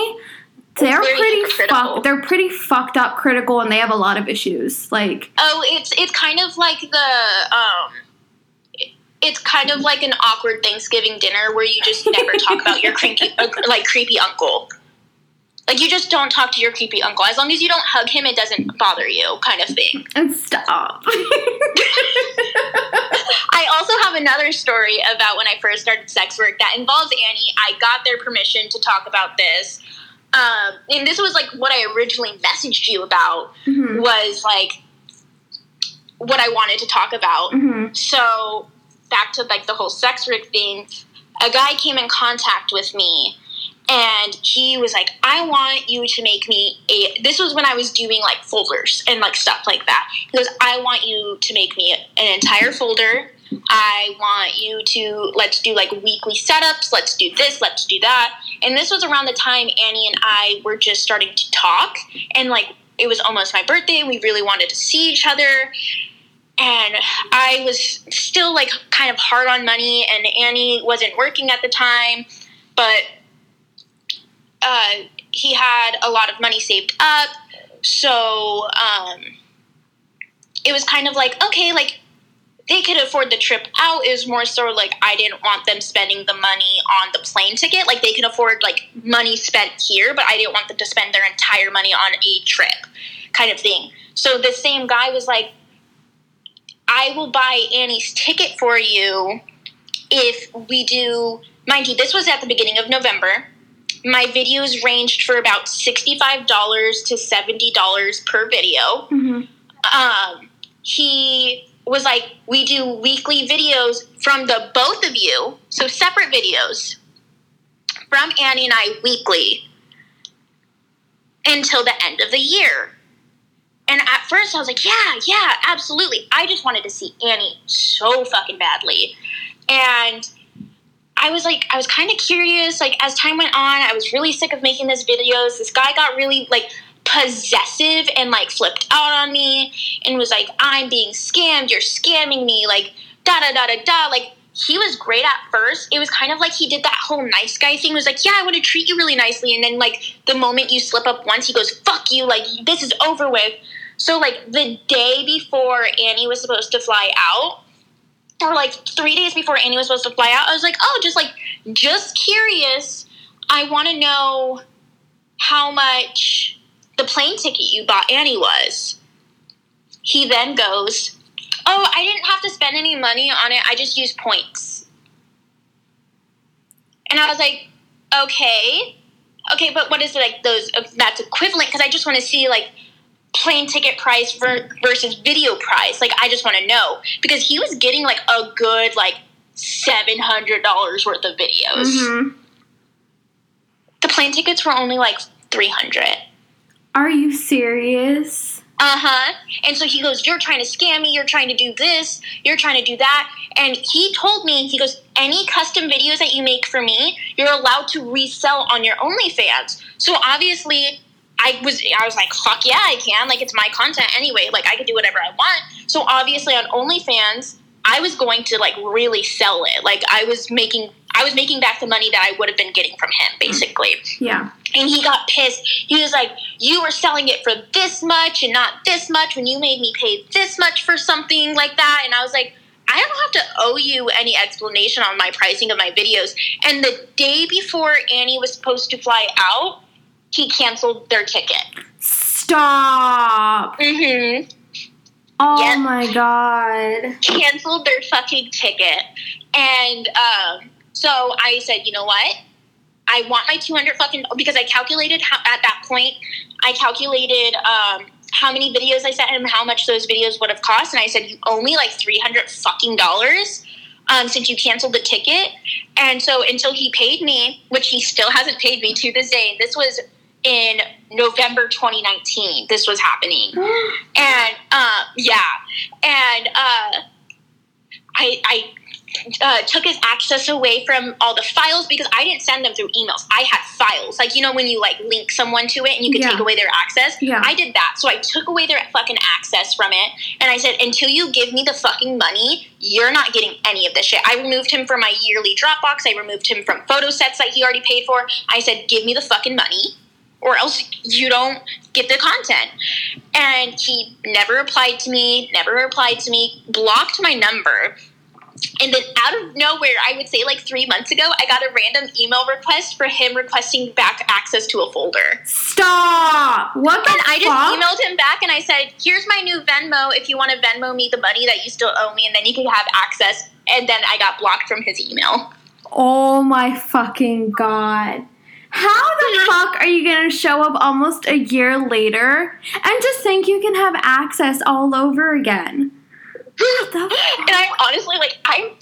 they're very pretty hypocritical. fuck, they're pretty fucked up critical and they have a lot of issues. Like Oh, it's it's kind of like the um it's kind of like an awkward Thanksgiving dinner where you just never talk about your creepy uh, like creepy uncle. Like you just don't talk to your creepy uncle. As long as you don't hug him, it doesn't bother you, kind of thing. and stop. (laughs) I also have another story about when I first started sex work that involves Annie. I got their permission to talk about this. Um, and this was like what I originally messaged you about Mhm. was like what I wanted to talk about. Mhm. So back to like the whole sex work thing, a guy came in contact with me and he was like, I want you to make me a this was when I was doing like folders and like stuff like that. He goes, I want you to make me an entire folder. I want you to let's do like weekly setups, let's do this, let's do that. And this was around the time Annie and I were just starting to talk and like it was almost my birthday. We really wanted to see each other and I was still like kind of hard on money, and Annie wasn't working at the time, but uh, he had a lot of money saved up, so um, it was kind of like okay, like they could afford the trip out. Was more so like I didn't want them spending the money on the plane ticket. Like they could afford like money spent here, but I didn't want them to spend their entire money on a trip, kind of thing. So the same guy was like, I will buy Annie's ticket for you if we do, mind you, this was at the beginning of November. My videos ranged for about $65 to $70 per video. Mhm. Um, he was like, we do weekly videos from the both of you, so separate videos from Annie and I weekly until the end of the year. And at first I was like, yeah, yeah, absolutely. I just wanted to see Annie so fucking badly. And I was like, I was kind of curious. Like, as time went on, I was really sick of making these videos. This guy got really, like, possessive and, like, flipped out on me and was like, I'm being scammed. You're scamming me. Like, da da da da da. Like, he was great at first. It was kind of like he did that whole nice guy thing. It was like, yeah, I want to treat you really nicely. And then, like, the moment you slip up once, he goes, fuck you. Like, this is over with. So, like, the day before Annie was supposed to fly out, or like three days before Annie was supposed to fly out, I was like, oh, just like, just curious. I want to know how much the plane ticket you bought Annie was. He then goes, oh, I didn't have to spend any money on it. I just used points. And I was like, okay. Okay, but what is it like those, uh, that's equivalent? Because I just want to see like, plane ticket price ver- versus video price. Like, I just want to know because he was getting like a good like seven hundred dollars worth of videos. Mhm. The plane tickets were only like three hundred. Are you serious? Uh huh. And so he goes, You're trying to scam me. You're trying to do this. You're trying to do that. And he told me, He goes, Any custom videos that you make for me, you're allowed to resell on your OnlyFans. So obviously, I was I was like, fuck yeah, I can. Like it's my content anyway. Like I could do whatever I want. So obviously on OnlyFans, I was going to like really sell it. Like I was making I was making back the money that I would have been getting from him, basically. Yeah. And he got pissed. He was like, You were selling it for this much and not this much when you made me pay this much for something like that. And I was like, I don't have to owe you any explanation on my pricing of my videos. And the day before Annie was supposed to fly out, he canceled their ticket. Stop. Mm-hmm. Oh Yeah. my god. Canceled their fucking ticket. And um, so I said, you know what? I want my 200 fucking because I calculated how, at that point. I calculated um, how many videos I sent him, how much those videos would have cost, and I said you owe me like 300 fucking dollars um, since you canceled the ticket. And so until he paid me, which he still hasn't paid me to this day, this was in November 2019. This was happening, (gasps) and uh, yeah, and uh, I I uh, took his access away from all the files because I didn't send them through emails. I had files, like you know when you like link someone to it and you can Yeah. take away their access. Yeah. I did that, so I took away their fucking access from it, and I said, until you give me the fucking money, you're not getting any of this shit. I removed him from my yearly Dropbox. I removed him from photo sets that he already paid for. I said, give me the fucking money. Or else you don't get the content. And he never replied to me, never replied to me, blocked my number. And then out of nowhere, I would say like three months ago, I got a random email request for him requesting back access to a folder. Stop. What the And I just fuck? emailed him back and I said, here's my new Venmo if you want to Venmo me the money that you still owe me, and then you can have access. And then I got blocked from his email. Oh my fucking god. How the fuck are you gonna show up almost a year later and just think you can have access all over again? (gasps) And? I honestly like I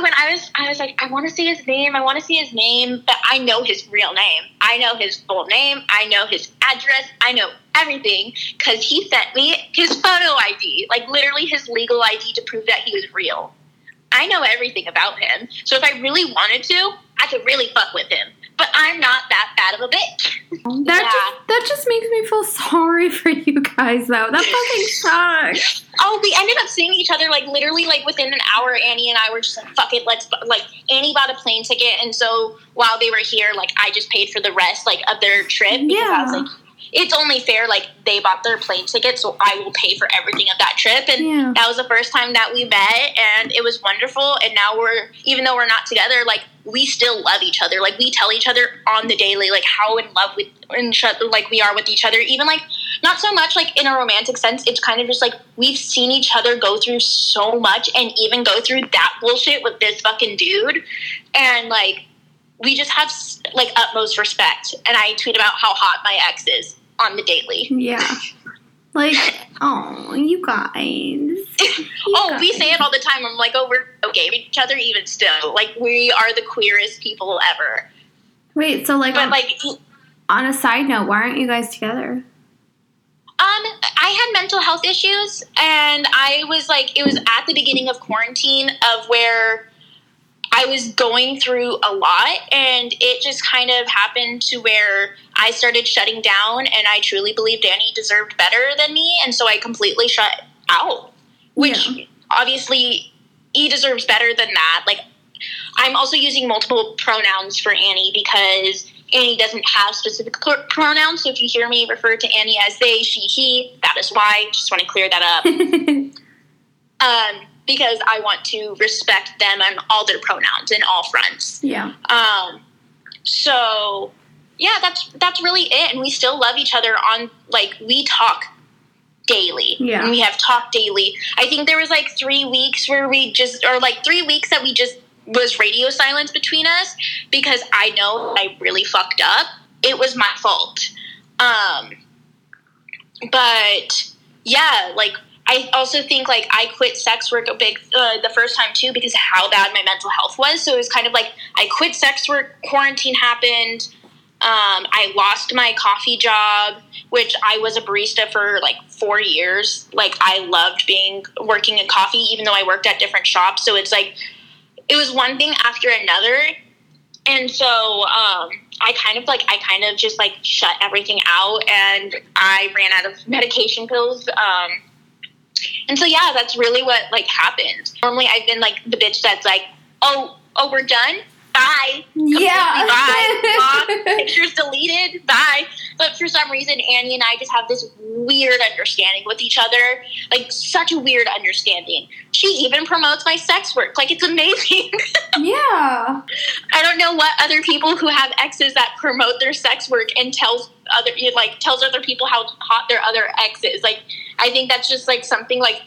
when I was I was like I want to see his name I want to see his name but I know his real name I know his full name I know his address I know everything because he sent me his photo ID like literally his legal ID to prove that he was real I know everything about him so if I really wanted to I could really fuck with him but I'm not that bad of a bitch That Yeah. just that just makes me feel sorry for you guys though. That fucking (laughs) sucks. Oh, we ended up seeing each other like literally like within an hour. Annie and I were just like, "Fuck it, let's." Like Annie bought a plane ticket, and so while they were here, like I just paid for the rest like of their trip because I was Yeah. like, it's only fair. Like they bought their plane ticket, so I will pay for everything of that trip. And Yeah. that was the first time that we met, and it was wonderful. And now we're even though we're not together, like we still love each other. Like we tell each other on the daily, like how in love with and sh- like we are with each other. Even like not so much like in a romantic sense. It's kind of just like we've seen each other go through so much, and even go through that bullshit with this fucking dude, and like we just have like utmost respect. And I tweet about how hot my ex is on the daily. Yeah. Like, oh, you guys. You (laughs) oh, we say it all the time. I'm like, oh, we're okay with each other even still. Like we are the queerest people ever. Wait, so like, But on, like, on a side note, why aren't you guys together? Um, I had mental health issues, and I was like, it was at the beginning of quarantine of where I was going through a lot, and it just kind of happened to where I started shutting down, and I truly believe Danny deserved better than me, and so I completely shut out. Which Yeah. obviously he deserves better than that. Like, I'm also using multiple pronouns for Annie because Annie doesn't have specific pr- pronouns. So if you hear me refer to Annie as they, she, he, that is why. Just want to clear that up. (laughs) um, because I want to respect them and all their pronouns in all fronts. yeah. Um, so yeah, that's that's really it. And we still love each other on like we talk daily. Yeah. And we have talked daily. I think there was like three weeks where we just or like three weeks that we just was radio silence between us because I know I really fucked up. It was my fault. Um but yeah, like I also think like I quit sex work a big uh, the first time too because how bad my mental health was. So it was kind of like I quit sex work. Quarantine happened. Um, I lost my coffee job, which I was a barista for like four years. Like I loved being working in coffee, even though I worked at different shops. So it's like it was one thing after another, and so um, I kind of like I kind of just like shut everything out, and I ran out of (laughs) medication pills. Um, and so yeah, that's really what like happened. Normally, I've been like the bitch that's like, oh, oh, we're done. Bye. Completely Yeah. Bye. (laughs) Block. Pictures deleted. Bye. But for some reason, Annie and I just have this weird understanding with each other. Like such a weird understanding. She even promotes my sex work. Like it's amazing. (laughs) yeah. I don't know what other people who have exes that promote their sex work and tells other like tells other people how hot their other ex is. Like I think that's just like something like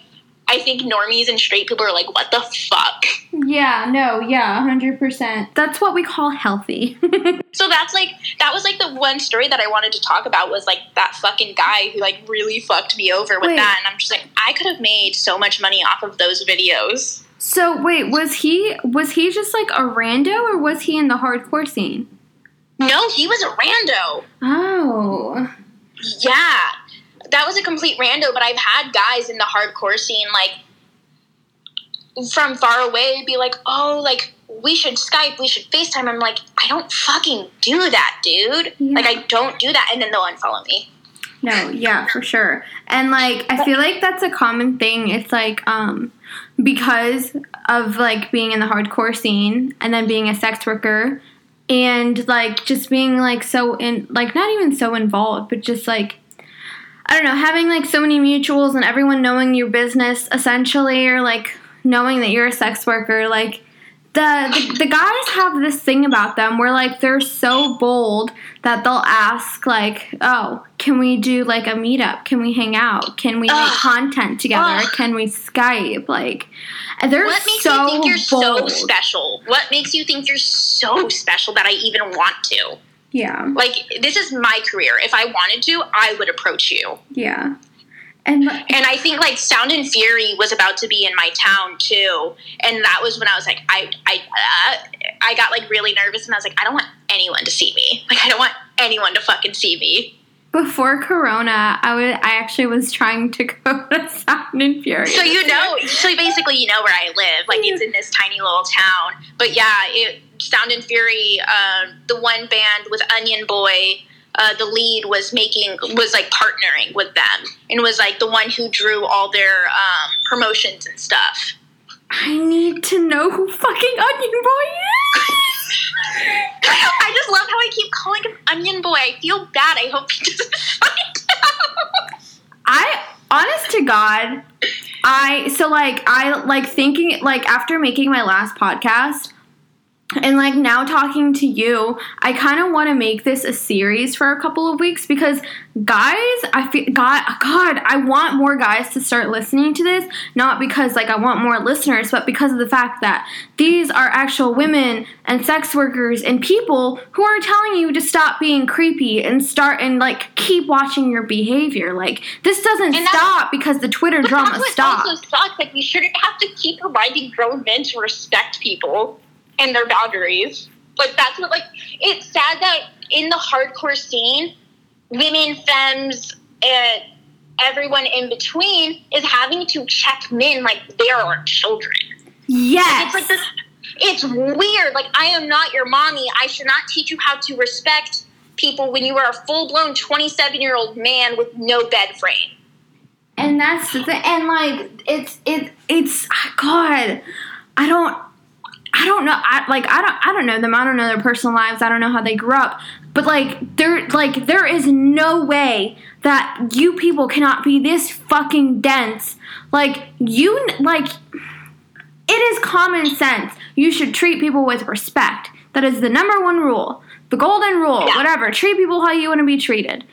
I think normies and straight people are like, what the fuck? Yeah, no, yeah, 100%. That's what we call healthy. (laughs) So that's like that was like the one story that I wanted to talk about was like that fucking guy who like really fucked me over with Wait. that, and I'm just like I could have made so much money off of those videos. so, wait, was he was he just like a rando or was he in the hardcore scene? No, he was a rando. Oh. Yeah, that was a complete rando. But I've had guys in the hardcore scene like from far away be like, oh, like we should Skype, we should FaceTime. I'm like, I don't fucking do that, dude. Yeah. Like I don't do that, and then they'll unfollow me. No, yeah, for sure. And like I feel like that's a common thing. It's like um because of like being in the hardcore scene and then being a sex worker and like just being like so in like not even so involved, but just like I don't know, having like so many mutuals and everyone knowing your business essentially or like knowing that you're a sex worker, like the, the, the guys have this thing about them where like they're so bold that they'll ask like oh can we do like a meetup can we hang out can we make Ugh. content together Ugh. can we skype like they're What makes so you think you're so special? What makes you think you're so special that I even want to? Yeah Like this is my career. If I wanted to, I would approach you. yeah and And I think like Sound and Fury was about to be in my town too, and that was when I was like, I, I, uh, I got like really nervous, and I was like, I don't want anyone to see me. Like, I don't want anyone to fucking see me. before corona i would i actually was trying to go (laughs) to sound and fury So you know, so basically, you know where I live. Like, it's in this tiny little town. But yeah, it Sound and Fury, um, the one band with Onion Boy. Uh, the lead was making was like partnering with them and was like the one who drew all their um, promotions and stuff. i need to know who fucking onion boy is (laughs) I just love how I keep calling him Onion Boy. I feel bad. I hope he doesn't (laughs) find out. I honest to God, I so like I like thinking like after making my last podcast and like now talking to you, I kind of want to make this a series for a couple of weeks because guys, I feel God, God, I want more guys to start listening to this, not because like I want more listeners, but because of the fact that these are actual women and sex workers and people who are telling you to stop being creepy and start and like keep watching your behavior. Like this doesn't And stop because the Twitter drama stopped. also sucks. Like we shouldn't have to keep reminding grown men to respect people and their boundaries. Like that's what like it's sad that in the hardcore scene, women, femmes, and everyone in between is having to check men like they are our children. yes. It's like this. It's weird. Like I am not your mommy. I should not teach you how to respect people when you are a full blown twenty seven year old man with no bed frame. and that's the thing and like it's it it's god i don't don't know i like i don't i don't know them. I don't know their personal lives. I don't know how they grew up. But like there like there is no way that you people cannot be this fucking dense. Like you like it is common sense. You should treat people with respect. That is the number one rule. The golden rule. Yeah. whatever. Treat people how you want to be treated.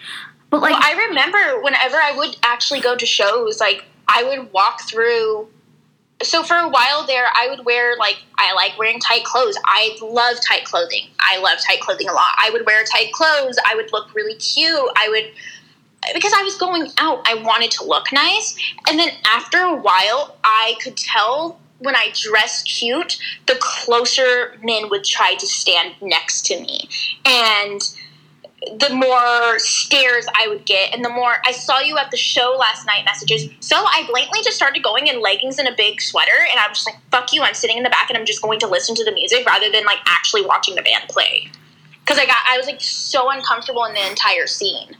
But like well, I remember whenever I would actually go to shows, like I would walk through. So for a while there, I would wear like I like wearing tight clothes. I love tight clothing. I love tight clothing a lot. I would wear tight clothes. I would look really cute. I would because I was going out. I wanted to look nice, and then after a while, I could tell when I dressed cute, the closer men would try to stand next to me, and the more stares I would get, and the more I saw you at the show last night messages. So I blatantly just started going in leggings and a big sweater, and I'm just like, fuck you, I'm sitting in the back and I'm just going to listen to the music rather than like actually watching the band play. Because I got, I was like so uncomfortable in the entire scene.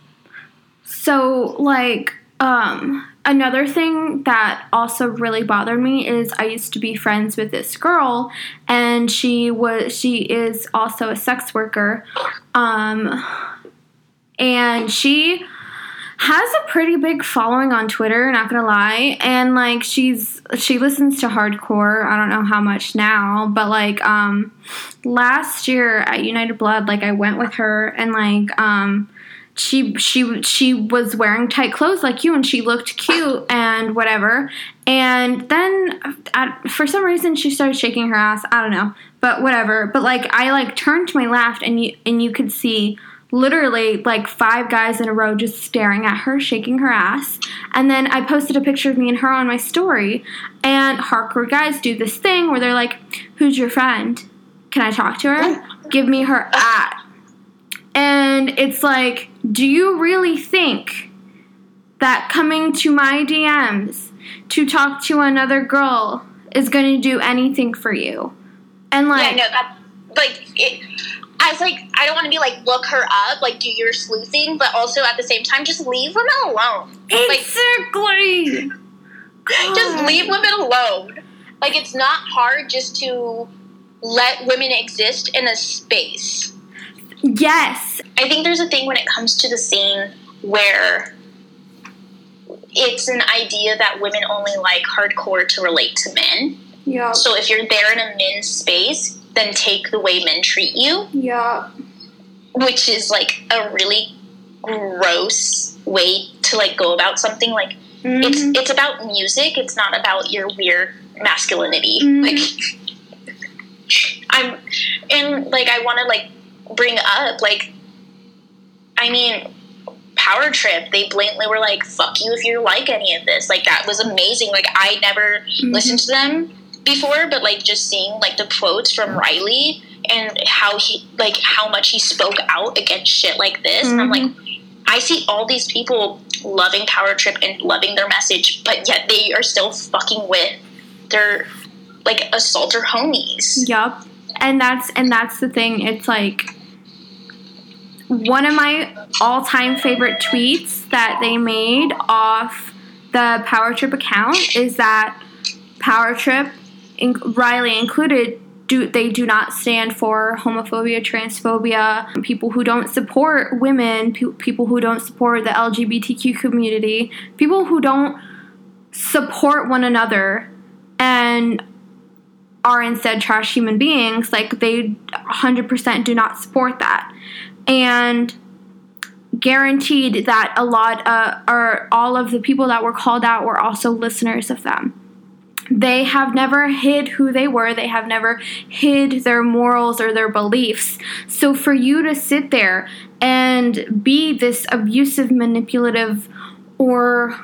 So, like, um, another thing that also really bothered me is I used to be friends with this girl, and she was she is also a sex worker, um, and she has a pretty big following on Twitter, not gonna lie, and like she's she listens to hardcore. I don't know how much now, but like um last year at United Blood, like I went with her and like um she she she was wearing tight clothes like you and she looked cute and whatever. And then at, for some reason she started shaking her ass. I don't know but whatever. But like i like turned to my left and you and you could see literally like five guys in a row just staring at her shaking her ass. And then i posted a picture of me and her on my story. And hardcore guys do this thing where they're like who's your friend? Can i talk to her? Give me her at. And it's like, do you really think that coming to my DMs to talk to another girl is going to do anything for you. And like, yeah, no, that like it. I was like, I don't want to be like, look her up, like, do your sleuthing, but also at the same time, just leave women alone. exactly. Like, just leave women alone. Like, it's not hard just to let women exist in a space. Yes. I think there's a thing when it comes to the scene where it's an idea that women only like hardcore to relate to men. Yeah. So if you're there in a men's space, then take the way men treat you, Yeah. which is like a really gross way to like go about something. Like it's Mhm. it's about music. It's not about your weird masculinity. Mhm. Like I'm and like I want to like bring up like I mean Power Trip, they blatantly were like, fuck you if you like any of this. Like, that was amazing. Like, I never Mhm. listened to them before, but like, just seeing like the quotes from Riley and how he, like, how much he spoke out against shit like this. And I'm like, mm-hmm. I see all these people loving Power Trip and loving their message, but yet they are still fucking with their, like, assaulter homies. Yup. And that's and that's the thing. It's like one of my all-time favorite tweets that they made off the Power Trip account is that Power Trip, in, Riley included, do they do not stand for homophobia, transphobia, people who don't support women, pe- people who don't support the LGBTQ community, people who don't support one another, and are instead trash human beings, like they 100% do not support that. And guaranteed that a lot uh, or all of the people that were called out were also listeners of them. They have never hid who they were. They have never hid their morals or their beliefs. So for you to sit there and be this abusive, manipulative, or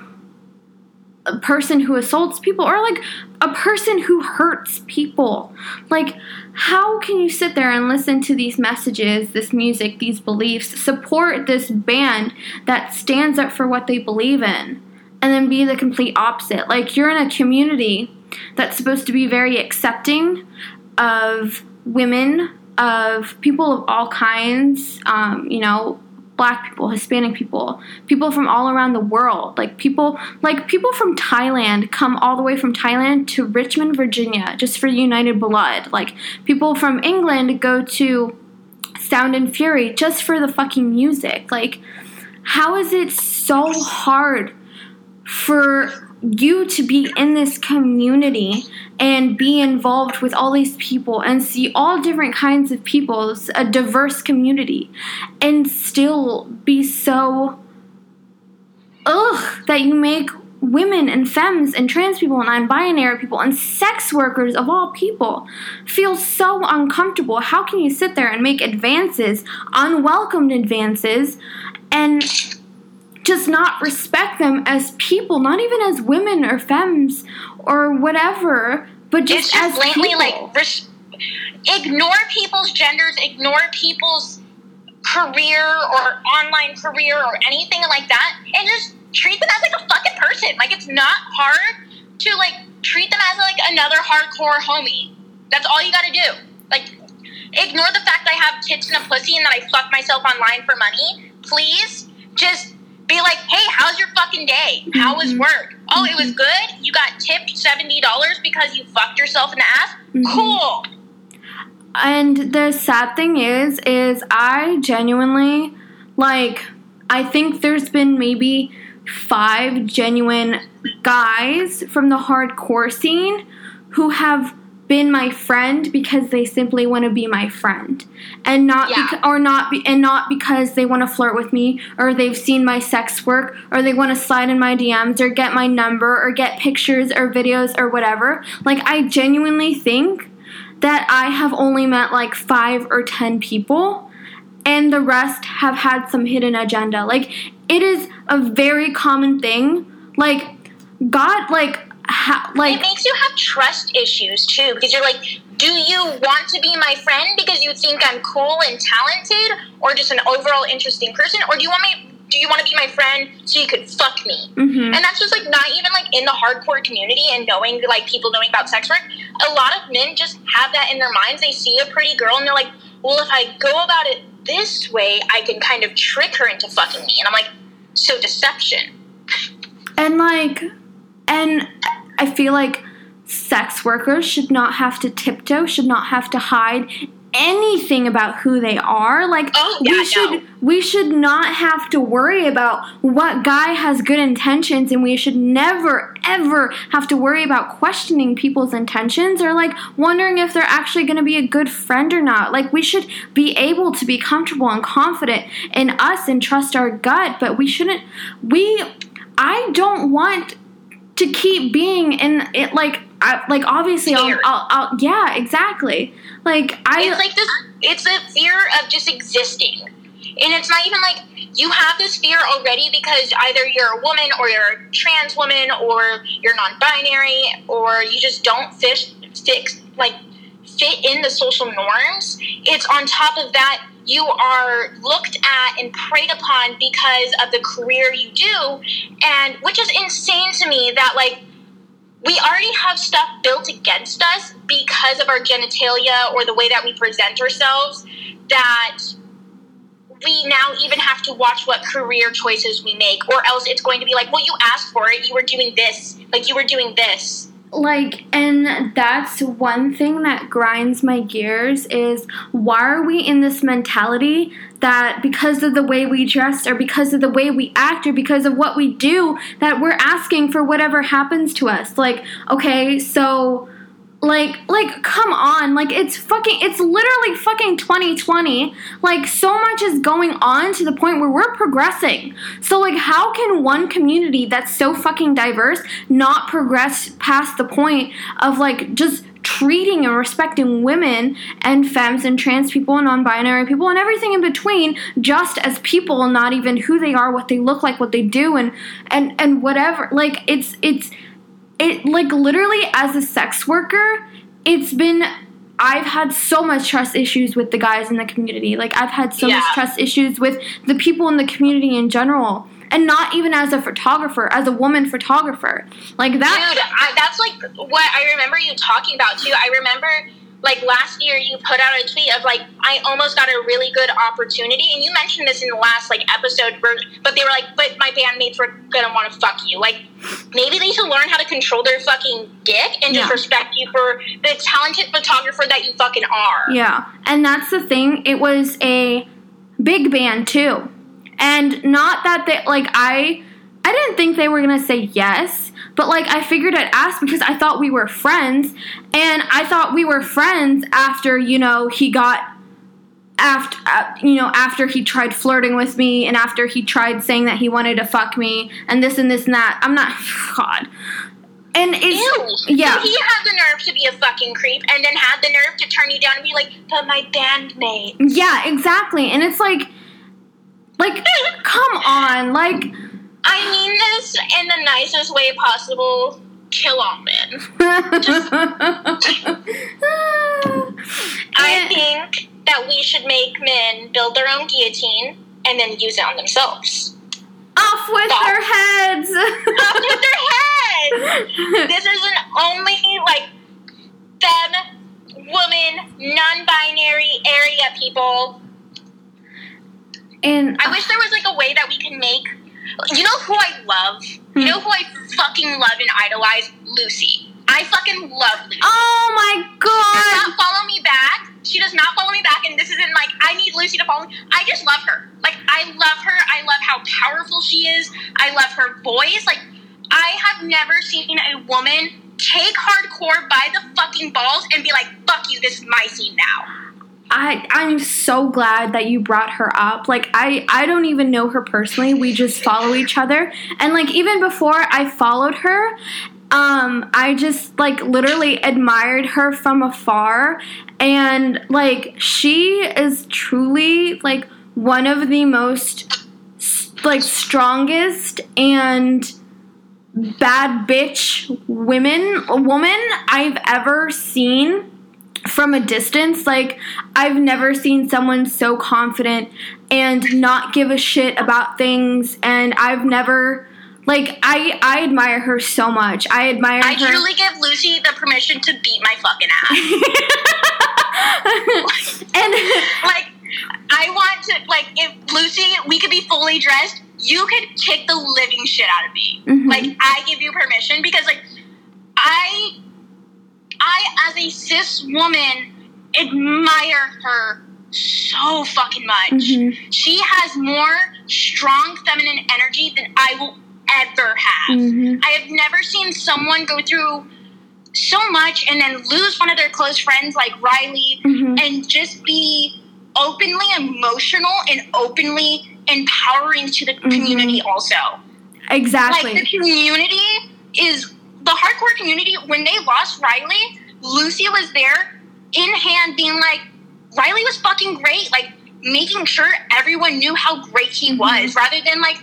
a person who assaults people or like a person who hurts people. Like, how can you sit there and listen to these messages, this music, these beliefs, support this band that stands up for what they believe in, and then be the complete opposite? Like, you're in a community that's supposed to be very accepting of women, of people of all kinds, um, you know, black people, Hispanic people, people from all around the world. Like people like people from Thailand come all the way from Thailand to Richmond, Virginia just for United Blood. Like people from England go to Sound and Fury just for the fucking music. Like how is it so hard for you to be in this community and be involved with all these people and see all different kinds of people, a diverse community, and still be so ugh that you make women and femmes and trans people and non-binary people and sex workers of all people feel so uncomfortable. How can you sit there and make advances, unwelcomed advances, and just not respect them as people, not even as women or femmes or whatever, but just, it's just as blatantly people. like res- ignore people's genders, ignore people's career or online career or anything like that, and just treat them as like a fucking person. Like it's not hard to like treat them as like another hardcore homie. That's all you got to do. Like ignore the fact I have tits and a pussy and that I fuck myself online for money. Please just be like, hey, how's your fucking day? How was Mhm. work? Oh, it was good. You got tipped seventy dollars because you fucked yourself in the ass. Mhm. Cool. And the sad thing is, is I genuinely like. I think there's been maybe five genuine guys from the hardcore scene who have been my friend because they simply want to be my friend. And not Yeah. beca- or not be- and not because they want to flirt with me or they've seen my sex work or they want to slide in my DMs or get my number or get pictures or videos or whatever. Like I genuinely think that I have only met like 5 or 10 people and the rest have had some hidden agenda. Like it is a very common thing. Like God like ha- like it makes you have trust issues too because you're like, do you want to be my friend because you think I'm cool and talented, or just an overall interesting person, or do you want me? Do you want to be my friend so you could fuck me. Mhm. And that's just like not even like in the hardcore community and knowing like people knowing about sex work. A lot of men just have that in their minds. They see a pretty girl and they're like, well, if I go about it this way, I can kind of trick her into fucking me. And I'm like, so deception. And like, and I feel like sex workers should not have to tiptoe, should not have to hide anything about who they are. Like, Oh, yeah, we should no. we should not have to worry about what guy has good intentions, and we should never ever have to worry about questioning people's intentions or like wondering if they're actually going to be a good friend or not. Like, we should be able to be comfortable and confident in us and trust our gut, but we shouldn't. We I don't want to keep being in it like I, like obviously I'll, I'll, I'll yeah exactly like I It's like this. It's a fear of just existing, and it's not even like you have this fear already because either you're a woman or you're a trans woman or you're non-binary or you just don't fit fix like fit in the social norms. It's on top of that you are looked at and preyed upon because of the career you do, and which is insane to me that like we already have stuff built against us because of our genitalia or the way that we present ourselves that we now even have to watch what career choices we make or else it's going to be like well you asked for it you were doing this like you were doing this like and that's one thing that grinds my gears is why are we in this mentality that because of the way we dress or because of the way we act or because of what we do that we're asking for whatever happens to us? Like okay so like like come on. Like it's fucking it's literally fucking 2020 like so much is going on to the point where we're progressing. So like how can one community that's so fucking diverse not progress past the point of like just treating and respecting women and femmes and trans people and non-binary people and everything in between just as people not even who they are what they look like what they do and and and whatever? Like it's it's it like literally as a sex worker it's been i've had so much trust issues with the guys in the community. Like i've had so much trust issues with the people in the community in general. And not even as a photographer as a woman photographer. Like that dude I, that's like what i remember you talking about too. I remember like last year you put out a tweet of like i almost got a really good opportunity and you mentioned this in the last like episode but they were like but my bandmates were gonna want to fuck you like maybe they should learn how to control their fucking dick and just respect you for the talented photographer that you fucking are Yeah, and that's the thing. It was a big band too, and not that they like I. I didn't think they were gonna say yes, but like I figured I'd ask because I thought we were friends, and I thought we were friends after you know he got after uh, you know after he tried flirting with me and after he tried saying that he wanted to fuck me and this and this and that. I'm not (sighs) God. And it's Ew. yeah. So he had the nerve to be a fucking creep and then had the nerve to turn you down and be like, but my bandmate. Yeah, exactly. And it's like like (laughs) come on, like I mean this in the nicest way possible. Kill all men. (laughs) I think that we should make men build their own guillotine and then use it on themselves. off with their heads. Off with their (laughs) heads! This is an only like femme, woman, non-binary area people. and I wish there was like a way that we can make. You know who I love? You know hmm. who I fucking love and idolize? Lucy. I fucking love Lucy. oh my god! She does not follow me back. She does not follow me back, and this isn't like I need Lucy to follow me. I just love her. Like I love her. I love how powerful she is. I love her voice. Like I have never seen a woman take hardcore by the fucking balls and be like, "Fuck you, this is my scene now." I I'm so glad that you brought her up. Like I I don't even know her personally. We just follow each other. And like even before I followed her, um I just like literally admired her from afar and like she is truly like one of the most like strongest and bad bitch women woman I've ever seen from a distance. Like, I've never seen someone so confident and not give a shit about things. And I've never, like, I, I admire her so much. I admire I her. truly give Lucy the permission to beat my fucking ass. (laughs) and like, I want to, like, if Lucy, we could be fully dressed, you could kick the living shit out of me. Mhm. Like, I give you permission because, like, I, I, as a cis woman, admire her so fucking much. Mhm. She has more strong feminine energy than I will ever have. Mhm. I have never seen someone go through so much and then lose one of their close friends like Riley Mhm. and just be openly emotional and openly empowering to the Mhm. community also. exactly. Like the community is the hardcore community when they lost Riley, Lucy was there in hand being like Riley was fucking great, like making sure everyone knew how great he Mhm. was rather than like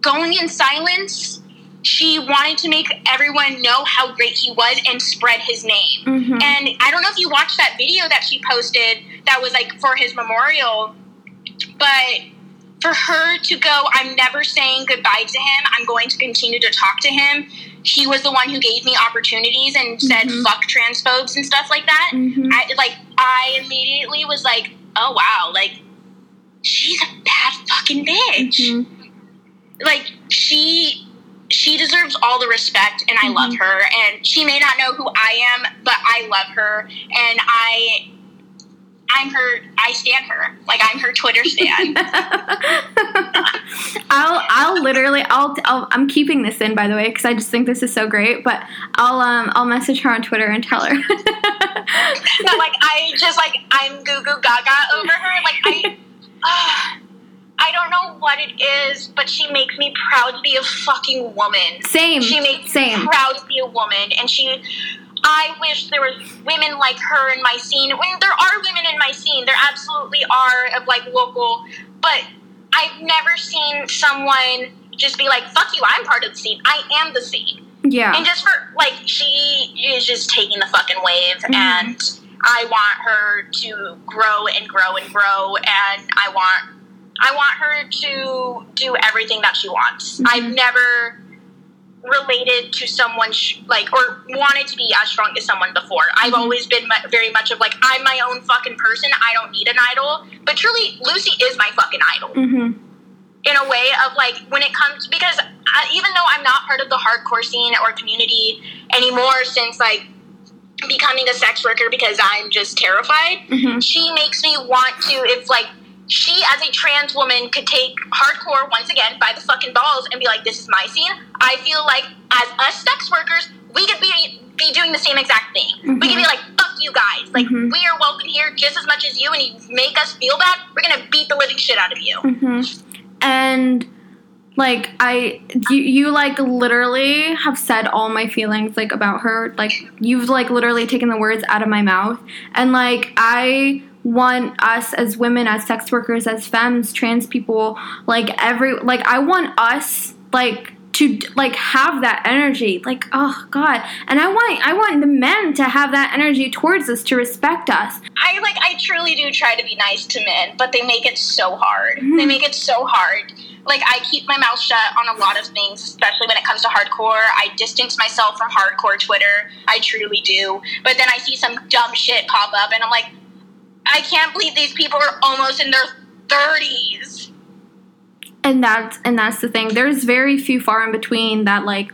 going in silence. She wanted to make everyone know how great he was and spread his name. Mhm. And I don't know if you watched that video that she posted that was like for his memorial, but for her to go, I'm never saying goodbye to him. I'm going to continue to talk to him. He was the one who gave me opportunities and said Mhm. fuck transphobes and stuff like that. Mhm. I like I immediately was like, oh wow, like she's a bad fucking bitch. Mhm. Like she she deserves all the respect and I love Mhm. her and she may not know who I am, but I love her and I I'm her I stand her. Like I'm her Twitter stand. (laughs) I'll I'll literally I'll, I'll I'm keeping this in by the way because I just think this is so great. But I'll um I'll message her on Twitter and tell her. (laughs) no, like I just like I'm goo goo gaga over her. Like I, uh, (sighs) I don't know what it is, but she makes me proud to be a fucking woman. same, She makes same. me proud to be a woman, and she. I wish there was women like her in my scene. When there are women in my scene, there absolutely are of like local, but I've never seen someone just be like, "Fuck you, I'm part of the scene. I am the scene." Yeah. And just for like, she is just taking the fucking wave, Mhm. and I want her to grow and grow and grow, and I want, I want her to do everything that she wants. Mhm. I've never related to someone sh- like or wanted to be as strong as someone before. I've Mhm. always been mu- very much of like I'm my own fucking person. I don't need an idol. But truly, Lucy is my fucking idol Mhm. in a way of like when it comes because I, even though I'm not part of the hardcore scene or community anymore since like becoming a sex worker because I'm just terrified, Mhm. she makes me want to if like she as a trans woman could take hardcore once again by the fucking balls and be like this is my scene. I feel like as us sex workers we could be be doing the same exact thing. We could be Mhm. like fuck you guys. Like Mhm. we are welcome here just as much as you and you make us feel bad, we're to beat the living shit out of you. Mhm. And like I you you like literally have said all my feelings like about her like you've like literally taken the words out of my mouth and like I want us as women as sex workers as femmes trans people like every like I want us like to like have that energy like oh god and I want I want the men to have that energy towards us to respect us I like I truly do try to be nice to men, but they make it so hard. Mhm. They make it so hard. Like I keep my mouth shut on a lot of things, especially when it comes to hardcore. I distance myself from hardcore Twitter. I truly do. But then I see some dumb shit pop up and I'm like, I can't believe these people are almost in their thirties. and that's and that's the thing there's very few far in between that like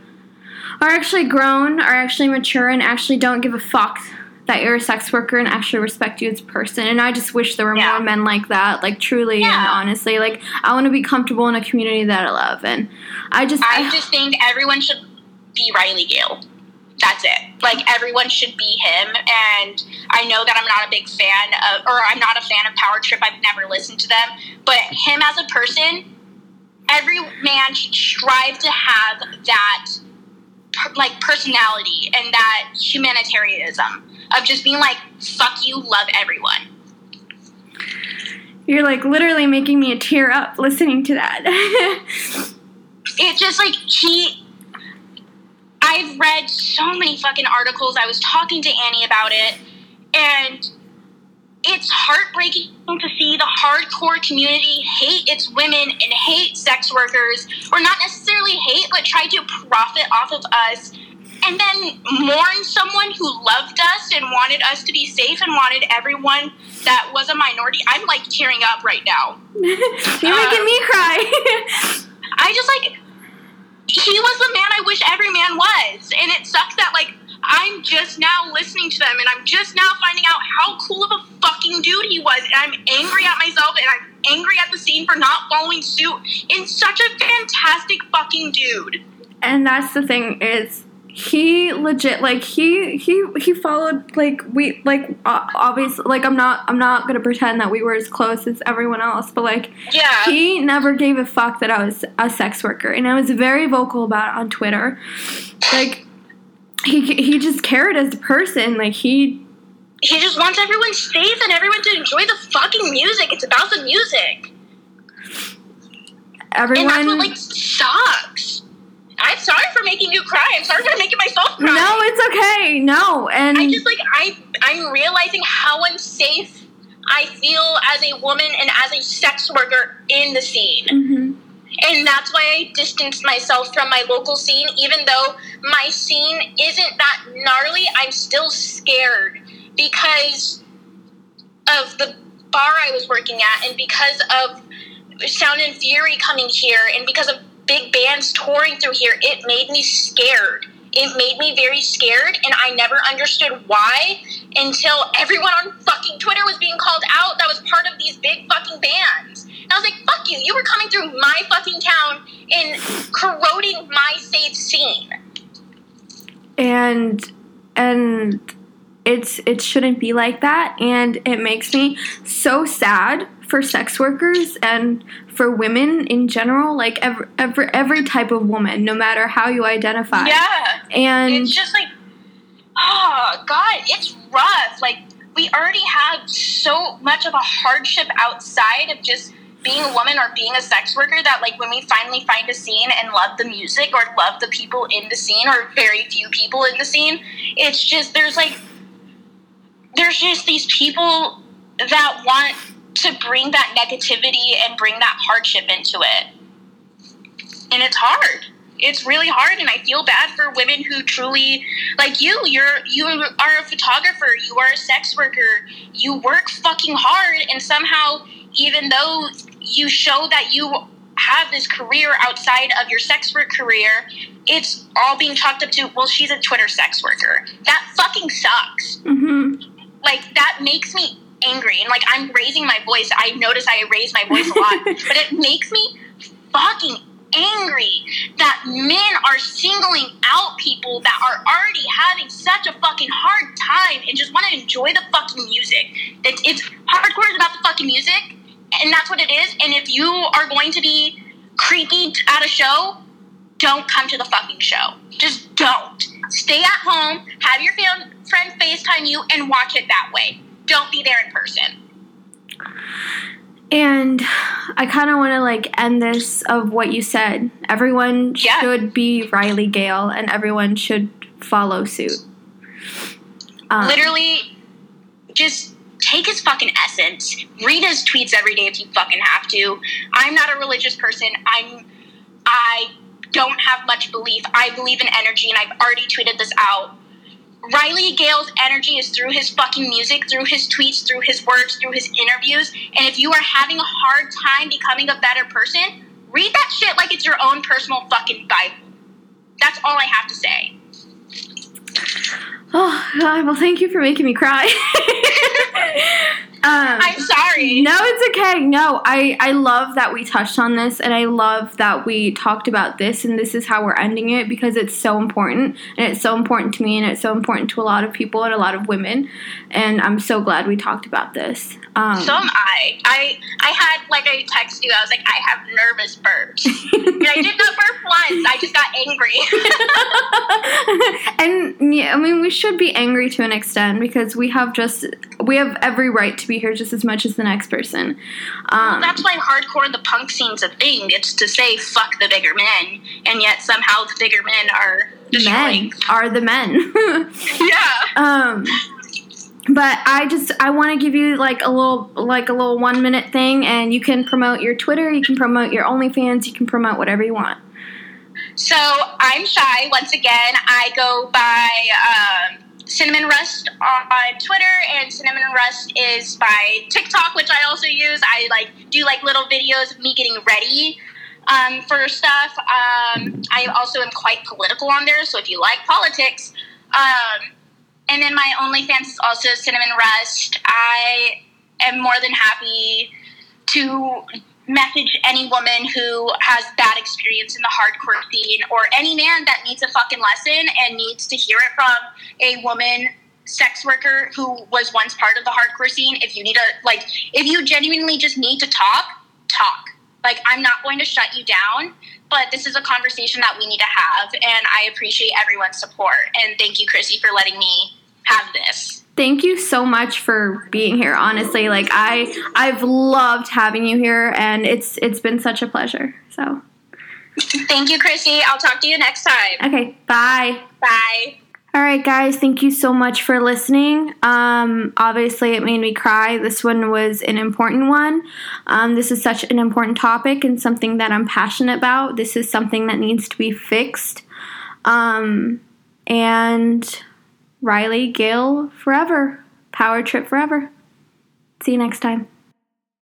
are actually grown are actually mature and actually don't give a fuck that you're a sex worker and actually respect you as a person and i just wish there were Yeah. more men like that like truly and honestly like i want to be comfortable in a community that i love and i just I just think everyone should be Riley Gale. That's it. Like everyone should be him. And I know that I'm not a big fan of, or I'm not a fan of Power Trip. I've never listened to them. But him as a person, every man should strive to have that like personality and that humanitarianism of just being like, fuck you, love everyone. you're like literally making me a tear up listening to that (laughs) it just like he I've read so many fucking articles. I was talking to Annie about it And it's heartbreaking to see the hardcore community hate its women and hate sex workers, or not necessarily hate, but try to profit off of us, and then mourn someone who loved us and wanted us to be safe and wanted everyone that was a minority. I'm like tearing up right now. (laughs) You're making me cry. (laughs) I just like he was the man I wish every man was, and it sucks that like I'm just now listening to them, and I'm just now finding out how cool of a fucking dude he was, and I'm angry at myself, and I'm angry at the scene for not following suit. In such a fantastic fucking dude. and that's the thing is he legit like he he he followed like we like obviously like i'm not i'm not gonna pretend that we were as close as everyone else but like Yeah. he never gave a fuck that i was a sex worker and i was very vocal about it on twitter like he he just cared as a person like he he just wants everyone safe and everyone to enjoy the fucking music. It's about the music. And that's everyone what like sucks. I'm sorry for making you cry. I'm sorry for making myself cry. no it's okay no and I just like I I'm realizing how unsafe I feel as a woman and as a sex worker in the scene. Mhm. And that's why I distanced myself from my local scene even though my scene isn't that gnarly, I'm still scared because of the bar I was working at and because of Sound and Fury coming here and because of big bands touring through here, it made me scared. It made me very scared, and I never understood why until everyone on fucking Twitter was being called out that was part of these big fucking bands. And I was like, fuck you, you were coming through my fucking town and corroding my safe scene. and and it's it shouldn't be like that and it makes me so sad for sex workers and for women in general like every every, every type of woman no matter how you identify Yeah. and it's just like oh god it's rough like we already have so much of a hardship outside of just being a woman or being a sex worker that like when we finally find a scene and love the music or love the people in the scene or very few people in the scene it's just there's like there's just these people that want to bring that negativity and bring that hardship into it. And it's hard. It's really hard and i feel bad for women who truly like you you're you are a photographer you are a sex worker you work fucking hard and somehow even though you show that you have this career outside of your sex work career it's all being chalked up to well she's a twitter sex worker. That fucking sucks. Mhm. like that makes me angry. And like i'm raising my voice. I notice i raise my voice a lot. (laughs) But it makes me fucking angry that men are singling out people that are already having such a fucking hard time and just want to enjoy the fucking music. That it's hardcore is about the fucking music and that's what it is. And if you are going to be creepy at a show don't come to the fucking show. Just don't. Stay at home have your fam- friend facetime you and watch it that way don't be there in person. And i kind of want to like end this of what you said. Everyone Yeah. should be riley gale and everyone should follow suit. Um, literally just take his fucking essence. Read his tweets every day if you fucking have to. I'm not a religious person. I'm i don't have much belief. I believe in energy and i've already tweeted this out riley gale's energy is through his fucking music through his tweets through his words through his interviews and if you are having a hard time becoming a better person read that shit like it's your own personal fucking bible that's all i have to say Oh God! Well, thank you for making me cry. (laughs) um, i'm sorry no, it's okay. No, I I love that we touched on this, and I love that we talked about this, and this is how we're ending it because it's so important, and it's so important to me, and it's so important to a lot of people and a lot of women, and I'm so glad we talked about this. Um, So am I. I I had like I texted you. I was like, I have nervous burps, and I did not burp once. I just got angry. (laughs) and yeah, I mean, we should be angry to an extent because we have just we have every right to be here just as much as the next person. Um, That's why hardcore and the punk scene's a thing. It's to say fuck the bigger men, and yet somehow the bigger men are men are the men. (laughs) Yeah. um, but I just I want to give you like a little like a little one minute thing, and you can promote your Twitter, you can promote your OnlyFans, you can promote whatever you want. So I'm shy. Once again, I go by um, Cinnamon Rust on Twitter, and Cinnamon Rust is by TikTok, which I also use. I like do like little videos of me getting ready um, for stuff. Um, I also am quite political on there, so if you like politics. Um, and then my OnlyFans is also Cinnamon Rust. I am more than happy to message any woman who has bad experience in the hardcore scene or any man that needs a fucking lesson and needs to hear it from a woman sex worker who was once part of the hardcore scene. If you need a like if you genuinely just need to talk talk. Like i'm not going to shut you down but this is a conversation that we need to have and i appreciate everyone's support. And thank you chrissy for letting me have this thank you so much for being here honestly like i i've loved having you here and it's it's been such a pleasure so thank you chrissy i'll talk to you next time okay bye bye all right, guys, thank you so much for listening. Um, obviously, it made me cry. This one was an important one. Um, this is such an important topic and something that I'm passionate about. This is something that needs to be fixed. Um, and Riley, Gale, forever. Power trip forever. See you next time.